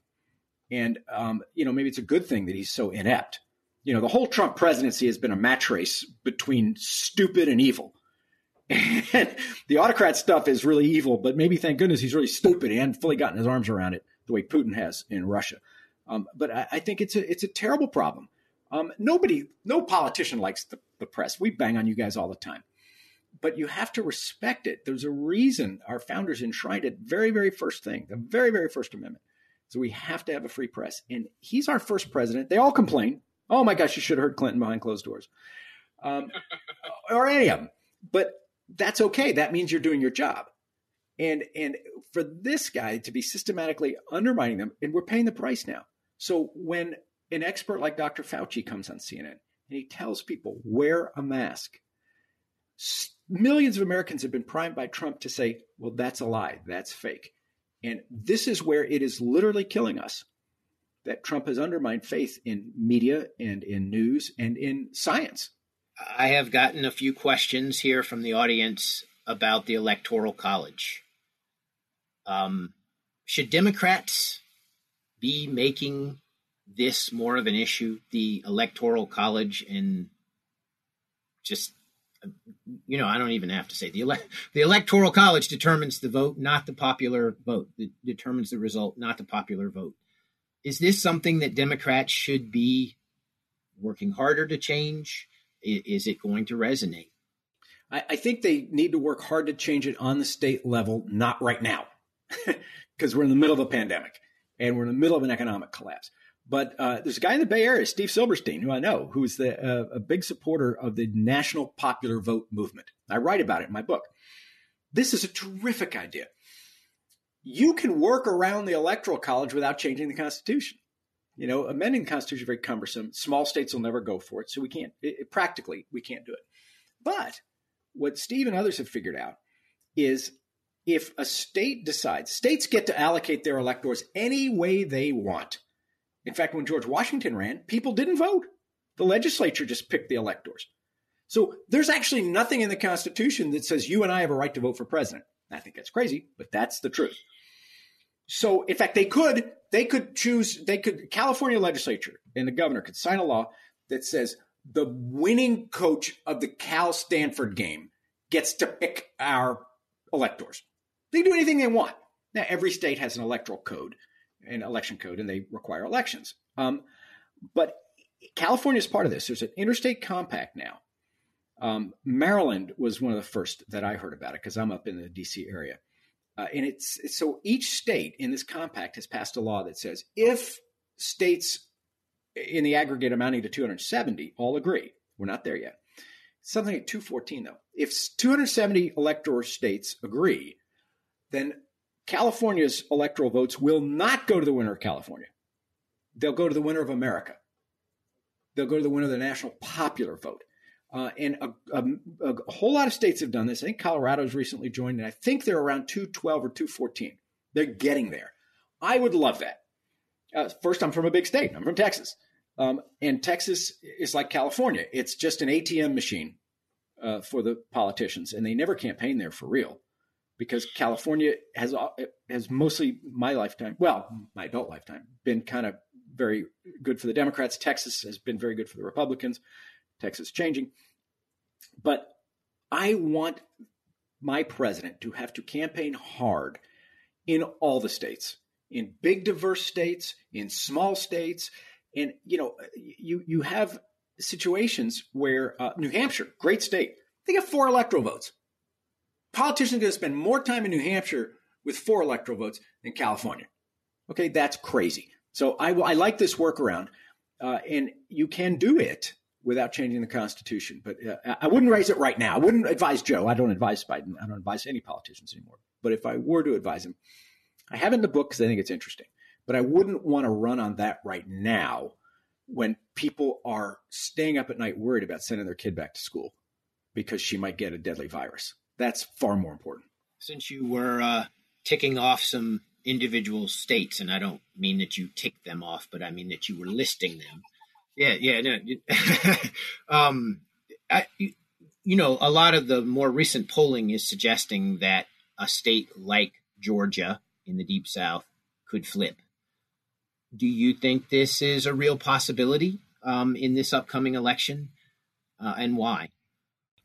And, um, you know, maybe it's a good thing that he's so inept. You know, the whole Trump presidency has been a match race between stupid and evil. And the autocrat stuff is really evil, but maybe thank goodness he's really stupid. and fully gotten his arms around it the way Putin has in Russia. Um, but I, I, think it's a it's a terrible problem. Um, nobody, no politician likes the, the press. We bang on you guys all the time, but you have to respect it. There's a reason our founders enshrined it. Very, very first thing, the very, very first amendment. So we have to have a free press. And he's our first president. They all complain. Oh my gosh, you should have heard Clinton behind closed doors. Um, or any of them. But that's okay. That means you're doing your job. And and for this guy to be systematically undermining them, and we're paying the price now. So when an expert like Dr. Fauci comes on CNN and he tells people wear a mask, millions of Americans have been primed by Trump to say, well, that's a lie, that's fake. And this is where it is literally killing us that Trump has undermined faith in media and in news and in science. I have gotten a few questions here from the audience about the Electoral College. Um, should Democrats be making this more of an issue, the Electoral College, and just you know, I don't even have to say the ele- the electoral college determines the vote, not the popular vote. It determines the result, not the popular vote. Is this something that Democrats should be working harder to change? Is it going to resonate? I, I think they need to work hard to change it on the state level, not right now, because we're in the middle of a pandemic and we're in the middle of an economic collapse. But uh, there's a guy in the Bay Area, Steve Silberstein, who I know, who's the, uh, a big supporter of the national popular vote movement. I write about it in my book. This is a terrific idea. You can work around the electoral college without changing the Constitution. You know, amending the Constitution is very cumbersome. Small states will never go for it, so we can't. It, practically, we can't do it. But what Steve and others have figured out is if a state decides, states get to allocate their electors any way they want in fact, when George Washington ran, people didn't vote. The legislature just picked the electors. So there's actually nothing in the Constitution that says you and I have a right to vote for president. I think that's crazy, but that's the truth. So in fact, they could they could choose they could California legislature and the governor could sign a law that says the winning coach of the Cal Stanford game gets to pick our electors. They can do anything they want. Now every state has an electoral code an election code and they require elections. Um, but California is part of this. There's an interstate compact now. Um, Maryland was one of the first that I heard about it because I'm up in the DC area. Uh, and it's, it's so each state in this compact has passed a law that says if states in the aggregate amounting to 270 all agree, we're not there yet. Something at 214 though. If 270 elector states agree, then California's electoral votes will not go to the winner of California. They'll go to the winner of America. They'll go to the winner of the national popular vote. Uh, and a, a, a, whole lot of states have done this. I think Colorado's recently joined, and I think they're around 212 or 214. They're getting there. I would love that. Uh, first, I'm from a big state. I'm from Texas. Um, and Texas is like California. It's just an ATM machine uh, for the politicians, and they never campaign there for real because California has has mostly my lifetime, well, my adult lifetime, been kind of very good for the Democrats. Texas has been very good for the Republicans. Texas changing, but I want my president to have to campaign hard in all the states, in big diverse states, in small states, and you know, you you have situations where uh, New Hampshire, great state, they get four electoral votes. Politicians are going to spend more time in New Hampshire with four electoral votes than California. Okay, that's crazy. So I, I like this workaround, uh, and you can do it without changing the Constitution. But uh, I wouldn't raise it right now. I wouldn't advise Joe. I don't advise Biden. I don't advise any politicians anymore. But if I were to advise him, I have in the book because I think it's interesting. But I wouldn't want to run on that right now when people are staying up at night worried about sending their kid back to school because she might get a deadly virus. That's far more important. Since you were uh, ticking off some individual states, and I don't mean that you ticked them off, but I mean that you were listing them. Yeah, yeah, no. um, I, you know, a lot of the more recent polling is suggesting that a state like Georgia in the deep south could flip. Do you think this is a real possibility um, in this upcoming election, uh, and why?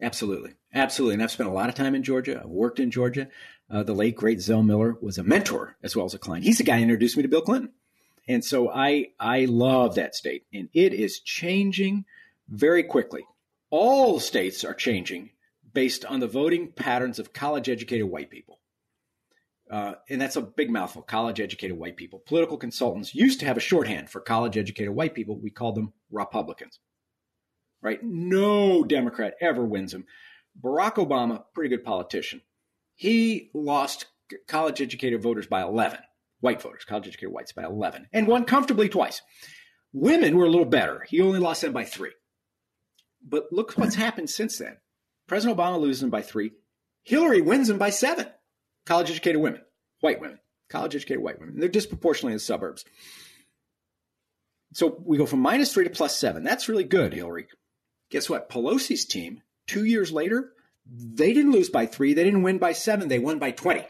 Absolutely, absolutely. And I've spent a lot of time in Georgia. I've worked in Georgia. Uh, the late great Zell Miller was a mentor as well as a client. He's the guy who introduced me to Bill Clinton, and so I I love that state, and it is changing very quickly. All states are changing based on the voting patterns of college educated white people. Uh, and that's a big mouthful college educated white people. Political consultants used to have a shorthand for college educated white people. We called them Republicans. Right? No Democrat ever wins them. Barack Obama, pretty good politician. He lost college educated voters by 11, white voters, college educated whites by 11, and won comfortably twice. Women were a little better. He only lost them by three. But look what's happened since then. President Obama loses them by three. Hillary wins them by seven college educated women, white women, college educated white women. They're disproportionately in the suburbs. So we go from minus three to plus seven. That's really good, Hillary. Guess what? Pelosi's team, two years later, they didn't lose by three. They didn't win by seven. They won by 20.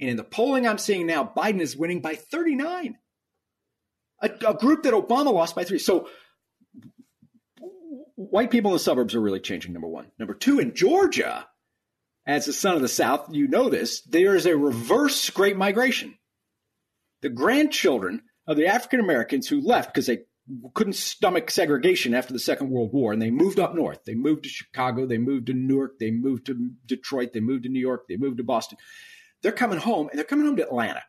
And in the polling I'm seeing now, Biden is winning by 39. A, a group that Obama lost by three. So white people in the suburbs are really changing, number one. Number two, in Georgia, as a son of the South, you know this, there is a reverse great migration. The grandchildren of the African Americans who left because they couldn't stomach segregation after the Second World War and they moved up north. They moved to Chicago, they moved to Newark, they moved to Detroit, they moved to New York, they moved to Boston. They're coming home and they're coming home to Atlanta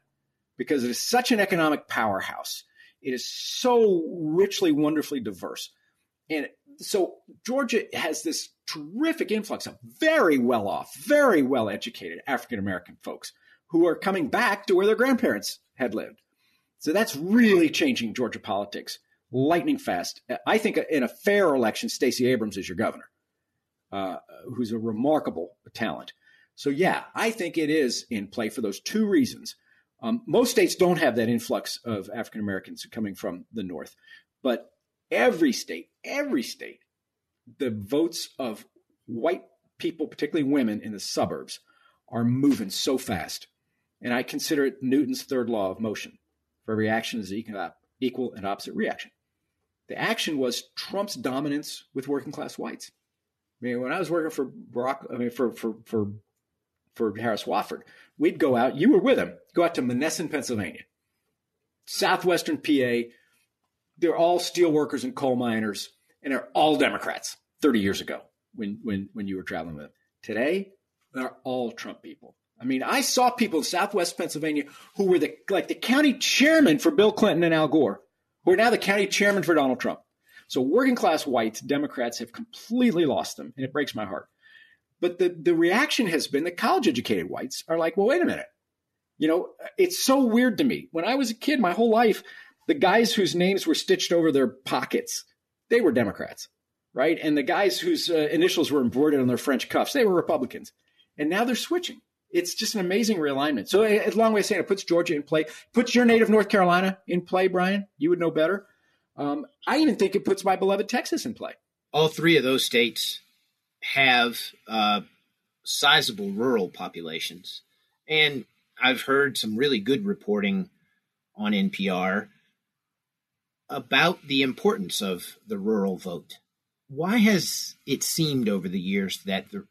because it is such an economic powerhouse. It is so richly, wonderfully diverse. And so Georgia has this terrific influx of very well off, very well educated African American folks who are coming back to where their grandparents had lived. So that's really changing Georgia politics lightning fast. I think in a fair election, Stacey Abrams is your governor, uh, who's a remarkable talent. So, yeah, I think it is in play for those two reasons. Um, most states don't have that influx of African Americans coming from the North, but every state, every state, the votes of white people, particularly women in the suburbs, are moving so fast. And I consider it Newton's third law of motion. For every action is equal and opposite reaction. The action was Trump's dominance with working class whites. I mean, when I was working for Barack, I mean, for for for for Harris Wofford, we'd go out. You were with him. Go out to Monessen, Pennsylvania, southwestern PA, they're all steel workers and coal miners, and they're all Democrats 30 years ago when, when, when you were traveling with them. Today, they're all Trump people. I mean, I saw people in Southwest Pennsylvania who were the like the county chairman for Bill Clinton and Al Gore, who are now the county chairman for Donald Trump. So working class whites, Democrats have completely lost them, and it breaks my heart. But the, the reaction has been that college educated whites are like, well, wait a minute. You know, it's so weird to me. When I was a kid, my whole life, the guys whose names were stitched over their pockets, they were Democrats, right? And the guys whose uh, initials were embroidered on their French cuffs, they were Republicans. And now they're switching. It's just an amazing realignment. So, a long way of saying it puts Georgia in play, puts your native North Carolina in play, Brian. You would know better. Um, I even think it puts my beloved Texas in play. All three of those states have uh, sizable rural populations. And I've heard some really good reporting on NPR about the importance of the rural vote. Why has it seemed over the years that the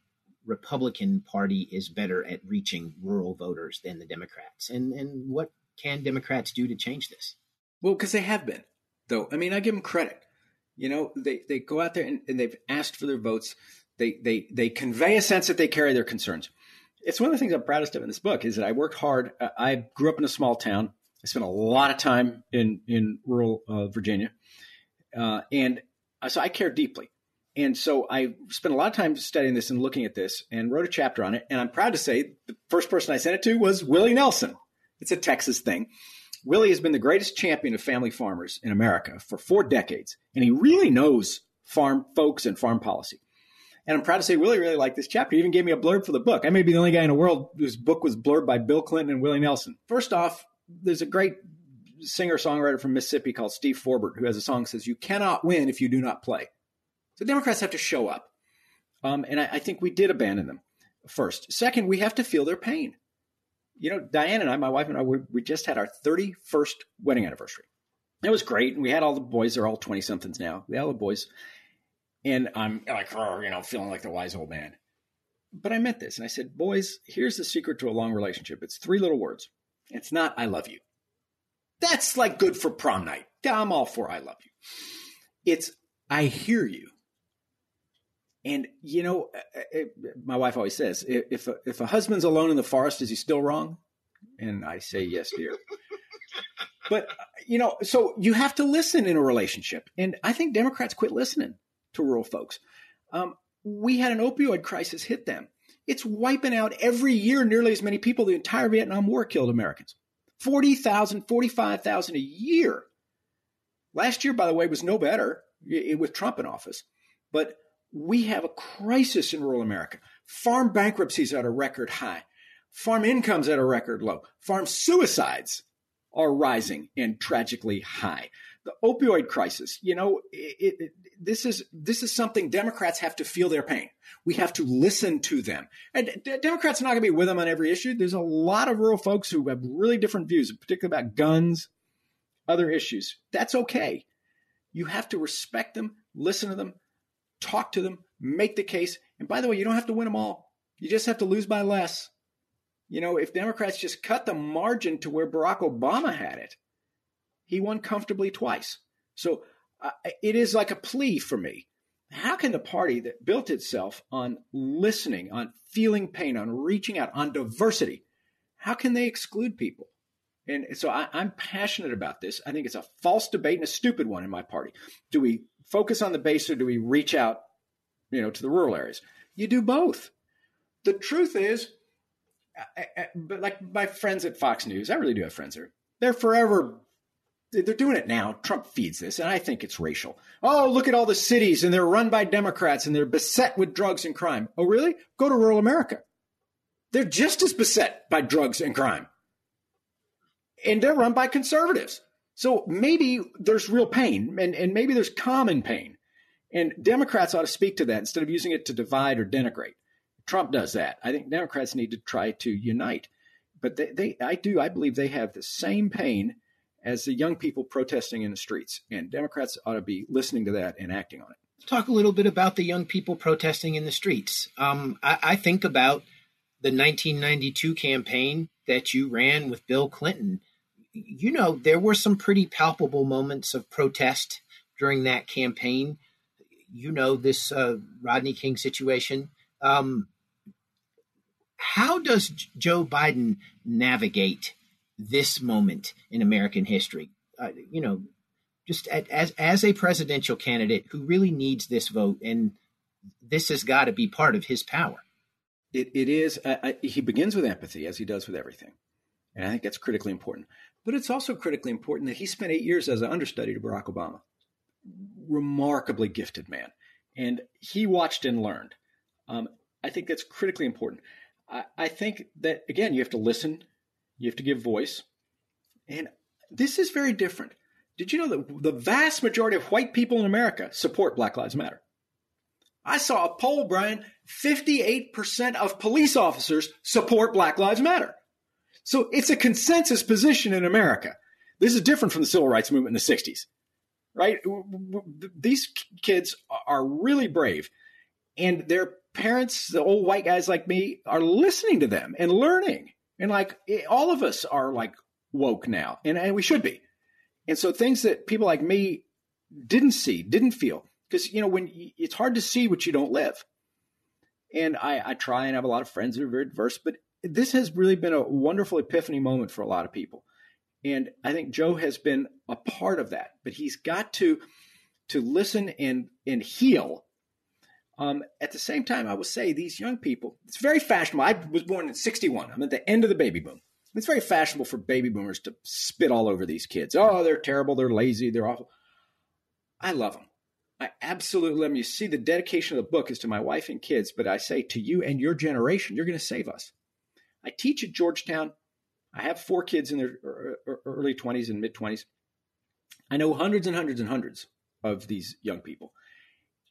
Republican Party is better at reaching rural voters than the Democrats? And and what can Democrats do to change this? Well, because they have been, though. I mean, I give them credit. You know, they, they go out there and, and they've asked for their votes. They, they, they convey a sense that they carry their concerns. It's one of the things I'm proudest of in this book is that I worked hard. I grew up in a small town. I spent a lot of time in, in rural uh, Virginia. Uh, and so I care deeply. And so I spent a lot of time studying this and looking at this and wrote a chapter on it. And I'm proud to say the first person I sent it to was Willie Nelson. It's a Texas thing. Willie has been the greatest champion of family farmers in America for four decades, and he really knows farm folks and farm policy. And I'm proud to say Willie really liked this chapter. He even gave me a blurb for the book. I may be the only guy in the world whose book was blurred by Bill Clinton and Willie Nelson. First off, there's a great singer songwriter from Mississippi called Steve Forbert who has a song that says, You cannot win if you do not play. So Democrats have to show up. Um, and I, I think we did abandon them first. Second, we have to feel their pain you know, Diane and I, my wife and I, we, we just had our 31st wedding anniversary. It was great. And we had all the boys. They're all 20 somethings now. We had all the boys. And I'm like, you know, feeling like the wise old man. But I meant this. And I said, boys, here's the secret to a long relationship. It's three little words. It's not, I love you. That's like good for prom night. I'm all for I love you. It's, I hear you. And you know, it, uh, uh, my wife always says, if a, if a husband's alone in the forest, is he still wrong? And I say, yes, dear. but you know, so you have to listen in a relationship, and I think Democrats quit listening to rural folks. Um, we had an opioid crisis hit them. It's wiping out every year nearly as many people. The entire Vietnam War killed Americans. 40,000, 45,000 a year. Last year, by the way, was no better with Trump in office. But we have a crisis in rural America. Farm bankruptcies at a record high. Farm incomes at a record low. Farm suicides are rising and tragically high. The opioid crisis, you know, it, it, this is this is something Democrats have to feel their pain. We have to listen to them. And d- Democrats are not going to be with them on every issue. There's a lot of rural folks who have really different views, particularly about guns, other issues. That's okay. You have to respect them, listen to them, talk to them, make the case. And by the way, you don't have to win them all. You just have to lose by less. You know, if Democrats just cut the margin to where Barack Obama had it, he won comfortably twice. So uh, it is like a plea for me. How can the party that built itself on listening, on feeling pain, on reaching out, on diversity, how can they exclude people? And so I, am passionate about this. I think it's a false debate and a stupid one in my party. Do we focus on the base or do we reach out, you know, to the rural areas? You do both. The truth is, but like my friends at Fox News, I really do have friends there. They're forever they're doing it now. Trump feeds this, and I think it's racial. Oh, look at all the cities, and they're run by Democrats, and they're beset with drugs and crime. Oh, really? Go to rural America. They're just as beset by drugs and crime and they're run by conservatives. So maybe there's real pain and, and maybe there's common pain. And Democrats ought to speak to that instead of using it to divide or denigrate. Trump does that. I think Democrats need to try to unite. But they, they I do, I believe they have the same pain as the young people protesting in the streets. And Democrats ought to be listening to that and acting on it. Talk a little bit about the young people protesting in the streets. Um, I, I think about the 1992 campaign that you ran with Bill Clinton you know, there were some pretty palpable moments of protest during that campaign. You know, this uh, Rodney King situation. Um, how does Joe Biden navigate this moment in American history? Uh, you know, just as as a presidential candidate who really needs this vote, and this has got to be part of his power. It, it is. Uh, he begins with empathy, as he does with everything, and I think that's critically important. But it's also critically important that he spent eight years as an understudy to Barack Obama. Remarkably gifted man. And he watched and learned. Um, I think that's critically important. I, I think that, again, you have to listen, you have to give voice. And this is very different. Did you know that the vast majority of white people in America support Black Lives Matter? I saw a poll, Brian 58% of police officers support Black Lives Matter. So it's a consensus position in America. This is different from the civil rights movement in the 60s, right? These kids are really brave and they're parents, the old white guys like me, are listening to them and learning. And like eh, all of us are like woke now, and, and we should be. And so things that people like me didn't see, didn't feel, because you know when it's hard to see what you don't live. And I, I try and have a lot of friends who are very diverse, but this has really been a wonderful epiphany moment for a lot of people. And I think Joe has been a part of that, but he's got to to listen and and heal. Um, at the same time, I will say these young people, it's very fashionable. I was born in 61. I'm at the end of the baby boom. It's very fashionable for baby boomers to spit all over these kids. Oh, they're terrible. They're lazy. They're awful. I love them. I absolutely love them. You see, the dedication of the book is to my wife and kids, but I say to you and your generation, you're going to save us. I teach at Georgetown. I have four kids in their early 20s and mid 20s. I know hundreds and hundreds and hundreds of these young people.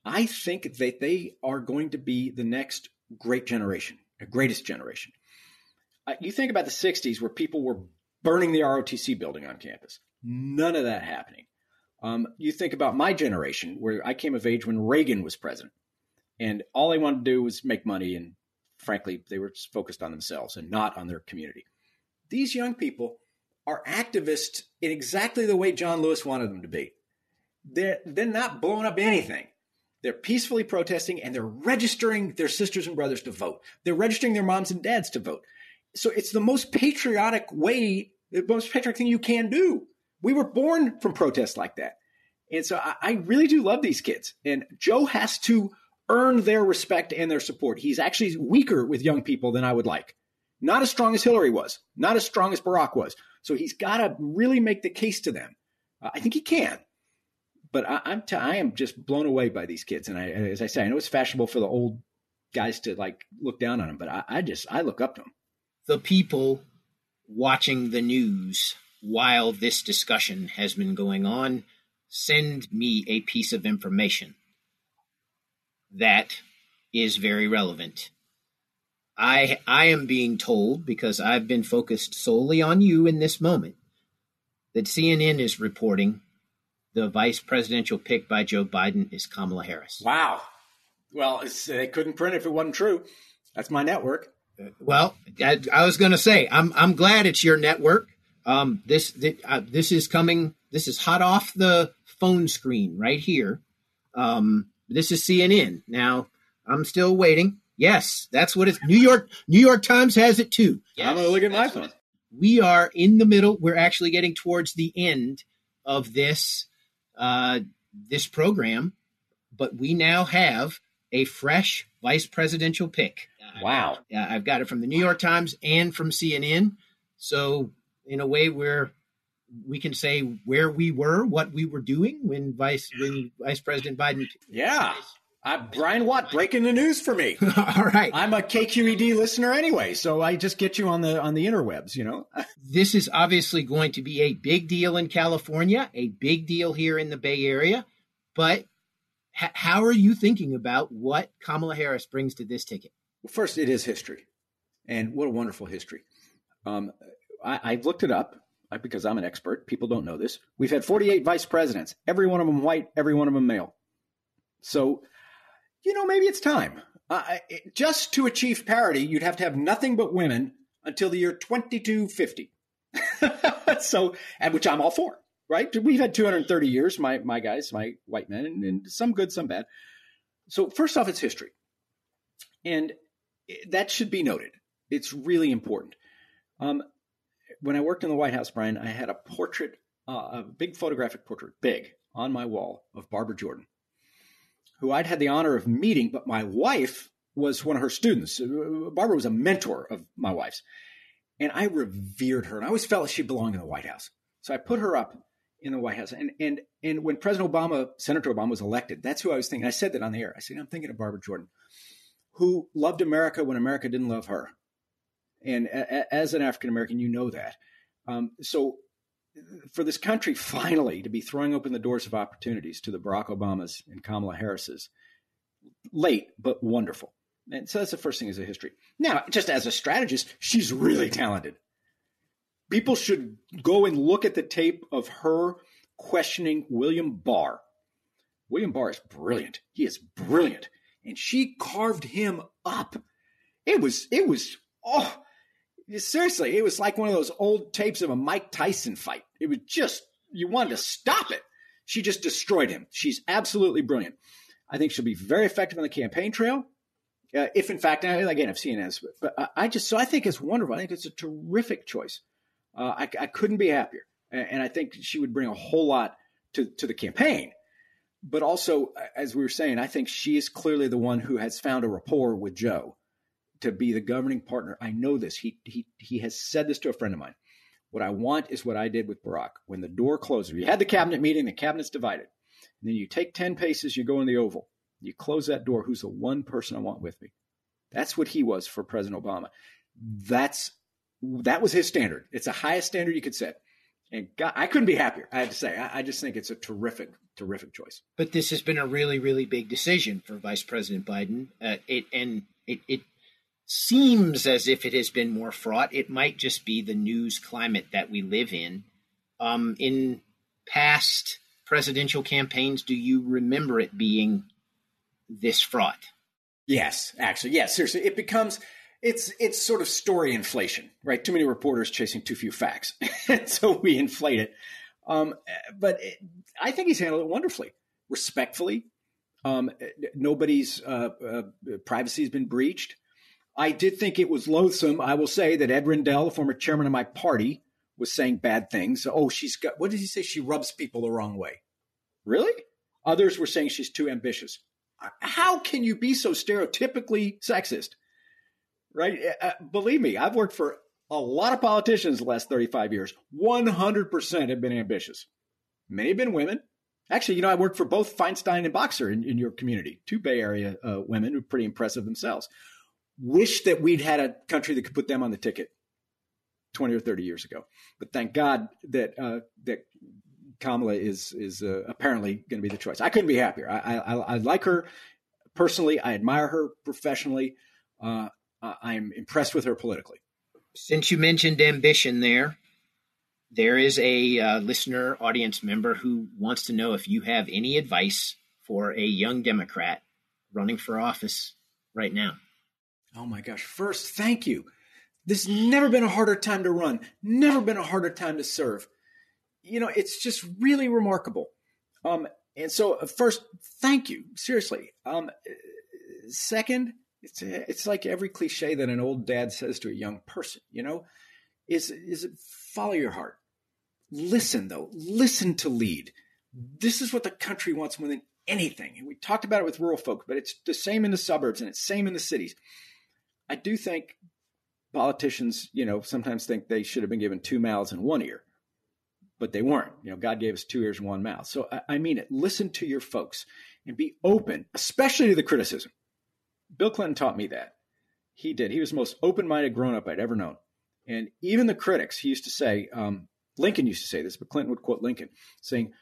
I think that they are going to be the next great generation, the greatest generation. Uh, you think about the 60s where people were burning the ROTC building on campus. None of that happening. Um, you think about my generation where I came of age when Reagan was president. And all they wanted to do was make money. And frankly, they were focused on themselves and not on their community. These young people are activists in exactly the way John Lewis wanted them to be. They're, they're not blowing up anything. They're peacefully protesting and they're registering their sisters and brothers to vote. They're registering their moms and dads to vote so it's the most patriotic way, the most patriotic thing you can do. We were born from protests like that. And so I, I really do love these kids. And Joe has to earn their respect and their support. He's actually weaker with young people than I would like. Not as strong as Hillary was, not as strong as Barack was. So he's got to really make the case to them. Uh, I think he can. But I, am t- I am just blown away by these kids. And I, as I say, I know it's fashionable for the old guys to like look down on them, but I, I just I look up to them the people watching the news while this discussion has been going on send me a piece of information that is very relevant. I I am being told because I've been focused solely on you in this moment that CNN is reporting the vice presidential pick by Joe Biden is Kamala Harris. Wow. Well, they couldn't print it if it wasn't true. That's my network. Well, I, I was going to say, I'm I'm glad it's your network. Um, this this, uh, this is coming. This is hot off the phone screen right here. Um, this is CNN. Now, I'm still waiting. Yes, that's what it's. New York New York Times has it too. Yes, I'm going to look at my phone. We are in the middle. We're actually getting towards the end of this uh, this program, but we now have a fresh vice presidential pick. Wow. Yeah, I've got it from the New York Times and from CNN. So in a way where we can say where we were, what we were doing when Vice when Vice President Biden. Yeah. Uh, Brian Watt breaking the news for me. All right, I'm a KQED listener anyway, so I just get you on the on the interwebs. You know, this is obviously going to be a big deal in California, a big deal here in the Bay Area. But h- how are you thinking about what Kamala Harris brings to this ticket? Well, first, it is history, and what a wonderful history. Um, I, have looked it up because I'm an expert. People don't know this. We've had 48 vice presidents, every one of them white, every one of them male. So, you know, maybe it's time. Uh, just to achieve parity, you'd have to have nothing but women until the year 2250. so, and which I'm all for, right? We've had 230 years, my my guys, my white men, and, and some good, some bad. So, first off, it's history. And that should be noted. It's really important. Um, when I worked in the White House, Brian, I had a portrait, uh, a big photographic portrait, big, on my wall of Barbara Jordan, who I'd had the honor of meeting, but my wife was one of her students. Uh, Barbara was a mentor of my wife's. And I revered her, and I always felt like she belonged in the White House. So I put her up in the White House. And and and when President Obama, Senator Obama was elected, that's who I was thinking. I said that on the air. I said, I'm thinking of Barbara Jordan who loved America when America didn't love her. And a, as an African American, you know that. Um, so, for this country finally to be throwing open the doors of opportunities to the Barack Obamas and Kamala Harris's, late but wonderful. And so that's the first thing as a history. Now, just as a strategist, she's really talented. People should go and look at the tape of her questioning William Barr. William Barr is brilliant. He is brilliant and she carved him up. It was, it was, oh, seriously, it was like one of those old tapes of a Mike Tyson fight. It was just, you wanted to stop it. She just destroyed him. She's absolutely brilliant. I think she'll be very effective on the campaign trail. Uh, if in fact, again, I've seen it, but I just, so I think it's wonderful. I think it's a terrific choice. Uh, I, I, couldn't be happier. And I think she would bring a whole lot to, to the campaign. But also, as we were saying, I think she is clearly the one who has found a rapport with Joe to be the governing partner. I know this. He, he, he has said this to a friend of mine. What I want is what I did with Barack. When the door closes, you had the cabinet meeting, the cabinet's divided. And then you take 10 paces, you go in the Oval. You close that door. Who's the one person I want with me? That's what he was for President Obama. That's that was his standard. It's the highest standard you could set. And God, I couldn't be happier. I have to say, I, I, just think it's a terrific, terrific choice. But this has been a really, really big decision for Vice President Biden. Uh, it and it, it seems as if it has been more fraught. It might just be the news climate that we live in. Um, in past presidential campaigns, do you remember it being this fraught? Yes, actually, yes. Seriously, it becomes it's it's sort of story inflation, right? Too many reporters chasing too few facts, so we inflate it. Um, but it, I think he's handled it wonderfully, respectfully. Um, nobody's uh, uh, privacy has been breached. I did think it was loathsome. I will say that Ed Rendell, former chairman of my party, was saying bad things. Oh, she's got what did he say? She rubs people the wrong way. Really? Others were saying she's too ambitious. How can you be so stereotypically sexist? right? Uh, uh, believe me, I've worked for a lot of politicians the last 35 years. 100% have been ambitious. Many have been women. Actually, you know, I worked for both Feinstein and Boxer in, in your community, two Bay Area uh, women who are pretty impressive themselves. Wish that we'd had a country that could put them on the ticket 20 or 30 years ago. But thank God that uh, that Kamala is is uh, apparently going to be the choice. I couldn't be happier. I, I, I like her personally. I admire her professionally. Uh, I'm impressed with her politically. Since you mentioned ambition there, there is a uh, listener audience member who wants to know if you have any advice for a young Democrat running for office right now. Oh my gosh. First, thank you. This never been a harder time to run, never been a harder time to serve. You know, it's just really remarkable. Um, and so, uh, first, thank you. Seriously. Um, second, it's it's like every cliche that an old dad says to a young person. You know, is is follow your heart. Listen though, listen to lead. This is what the country wants more than anything. And we talked about it with rural folk, but it's the same in the suburbs and it's same in the cities. I do think politicians, you know, sometimes think they should have been given two mouths and one ear, but they weren't. You know, God gave us two ears and one mouth. So I, I mean it. Listen to your folks and be open, especially to the criticism. Bill Clinton taught me that. He did. He was the most open minded grown up I'd ever known. And even the critics, he used to say, um, Lincoln used to say this, but Clinton would quote Lincoln saying,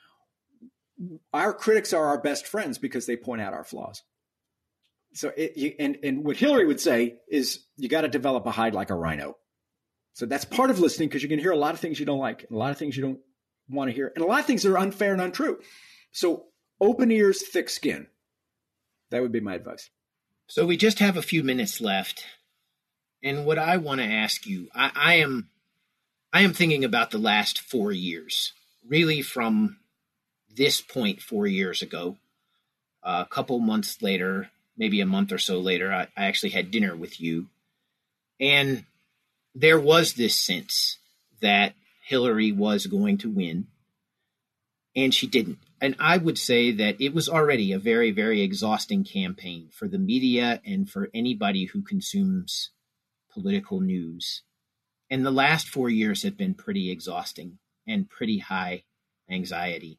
Our critics are our best friends because they point out our flaws. So, it, you, and, and what Hillary would say is, you got to develop a hide like a rhino. So that's part of listening because you can hear a lot of things you don't like, a lot of things you don't want to hear, and a lot of things that are unfair and untrue. So open ears, thick skin. That would be my advice. So we just have a few minutes left. And what I want to ask you, I, I am I am thinking about the last four years, really from this point four years ago. Uh, a couple months later, maybe a month or so later, I, I actually had dinner with you. And there was this sense that Hillary was going to win, and she didn't and I would say that it was already a very, very exhausting campaign for the media and for anybody who consumes political news. And the last four years have been pretty exhausting and pretty high anxiety.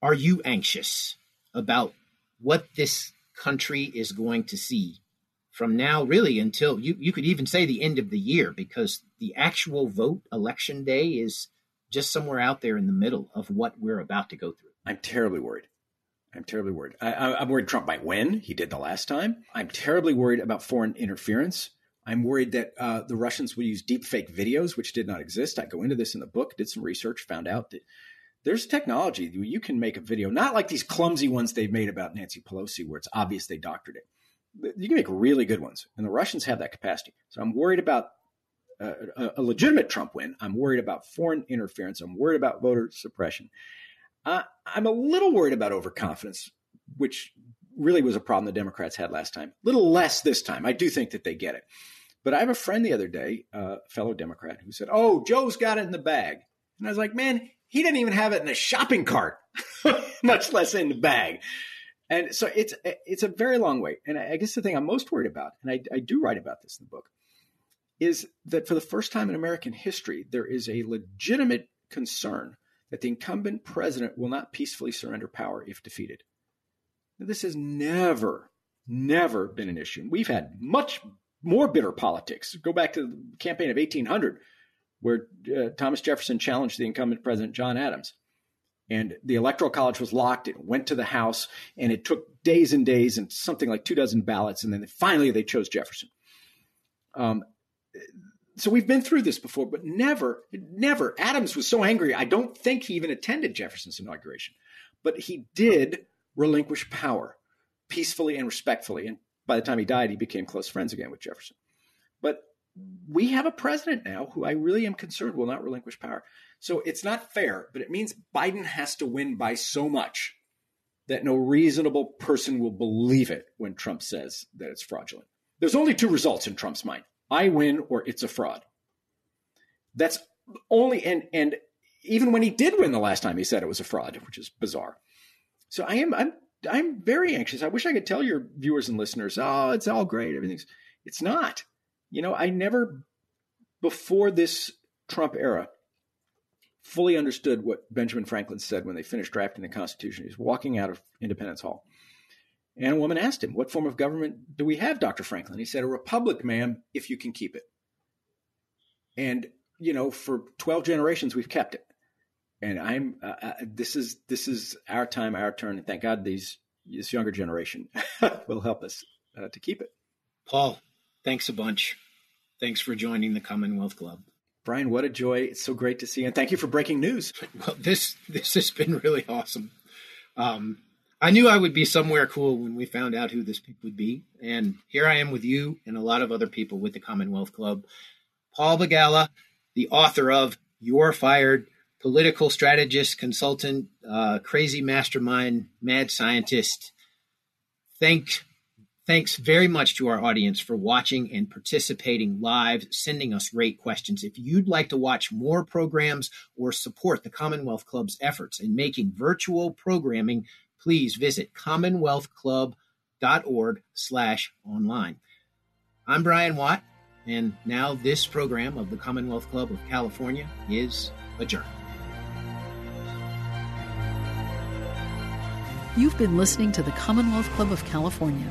Are you anxious about what this country is going to see from now, really, until you, you could even say the end of the year, because the actual vote election day is just somewhere out there in the middle of what we're about to go through. I'm terribly worried. I'm terribly worried. I, am worried Trump might win. He did the last time. I'm terribly worried about foreign interference. I'm worried that uh, the Russians will use deep fake videos, which did not exist. I go into this in the book, did some research, found out that there's technology you can make a video, not like these clumsy ones they've made about Nancy Pelosi, where it's obvious they doctored it. You can make really good ones, and the Russians have that capacity. So I'm worried about uh, a, legitimate Trump win. I'm worried about foreign interference. I'm worried about voter suppression. Uh, I'm a little worried about overconfidence, which really was a problem the Democrats had last time. A little less this time. I do think that they get it. But I have a friend the other day, a fellow Democrat, who said, Oh, Joe's got it in the bag. And I was like, Man, he didn't even have it in a shopping cart, much less in the bag. And so it's it's a very long way. And I guess the thing I'm most worried about, and I, I do write about this in the book, is that for the first time in American history, there is a legitimate concern that the incumbent president will not peacefully surrender power if defeated. Now, this has never, never been an issue. We've had much more bitter politics. Go back to the campaign of 1800, where uh, Thomas Jefferson challenged the incumbent president, John Adams. And the Electoral College was locked. It went to the House, and it took days and days and something like two dozen ballots. And then finally they chose Jefferson. Um, so we've been through this before, but never, never. Adams was so angry. I don't think he even attended Jefferson's inauguration, but he did relinquish power peacefully and respectfully. And by the time he died, he became close friends again with Jefferson. But we have a president now who I really am concerned will not relinquish power. So it's not fair, but it means Biden has to win by so much that no reasonable person will believe it when Trump says that it's fraudulent. There's only two results in Trump's mind I win or it's a fraud. That's only and and even when he did win the last time, he said it was a fraud, which is bizarre. So I am I'm I'm very anxious. I wish I could tell your viewers and listeners, oh, it's all great, everything's. It's not. You know, I never before this Trump era fully understood what Benjamin Franklin said when they finished drafting the Constitution. He's walking out of Independence Hall. And a woman asked him, What form of government do we have, Dr. Franklin? He said, A republic, ma'am, if you can keep it. And, you know, for 12 generations, we've kept it. And I'm, uh, uh, this is, this is our time, our turn. And thank God these, this younger generation will help us uh, to keep it. Paul, thanks a bunch. Thanks for joining the Commonwealth Club. Brian, what a joy. It's so great to see you. And thank you for breaking news. Well, this, this has been really awesome. Um, I knew I would be somewhere cool when we found out who this would be. And here I am with you and a lot of other people with the Commonwealth Club. Paul Begala, the author of You're Fired, political strategist, consultant, uh, crazy mastermind, mad scientist. Thank, thanks very much to our audience for watching and participating live, sending us great questions. If you'd like to watch more programs or support the Commonwealth Club's efforts in making virtual programming please visit commonwealthclub.org slash online. I'm Brian Watt, and now this program of the Commonwealth Club of California is adjourned. You've been listening to the Commonwealth Club of California.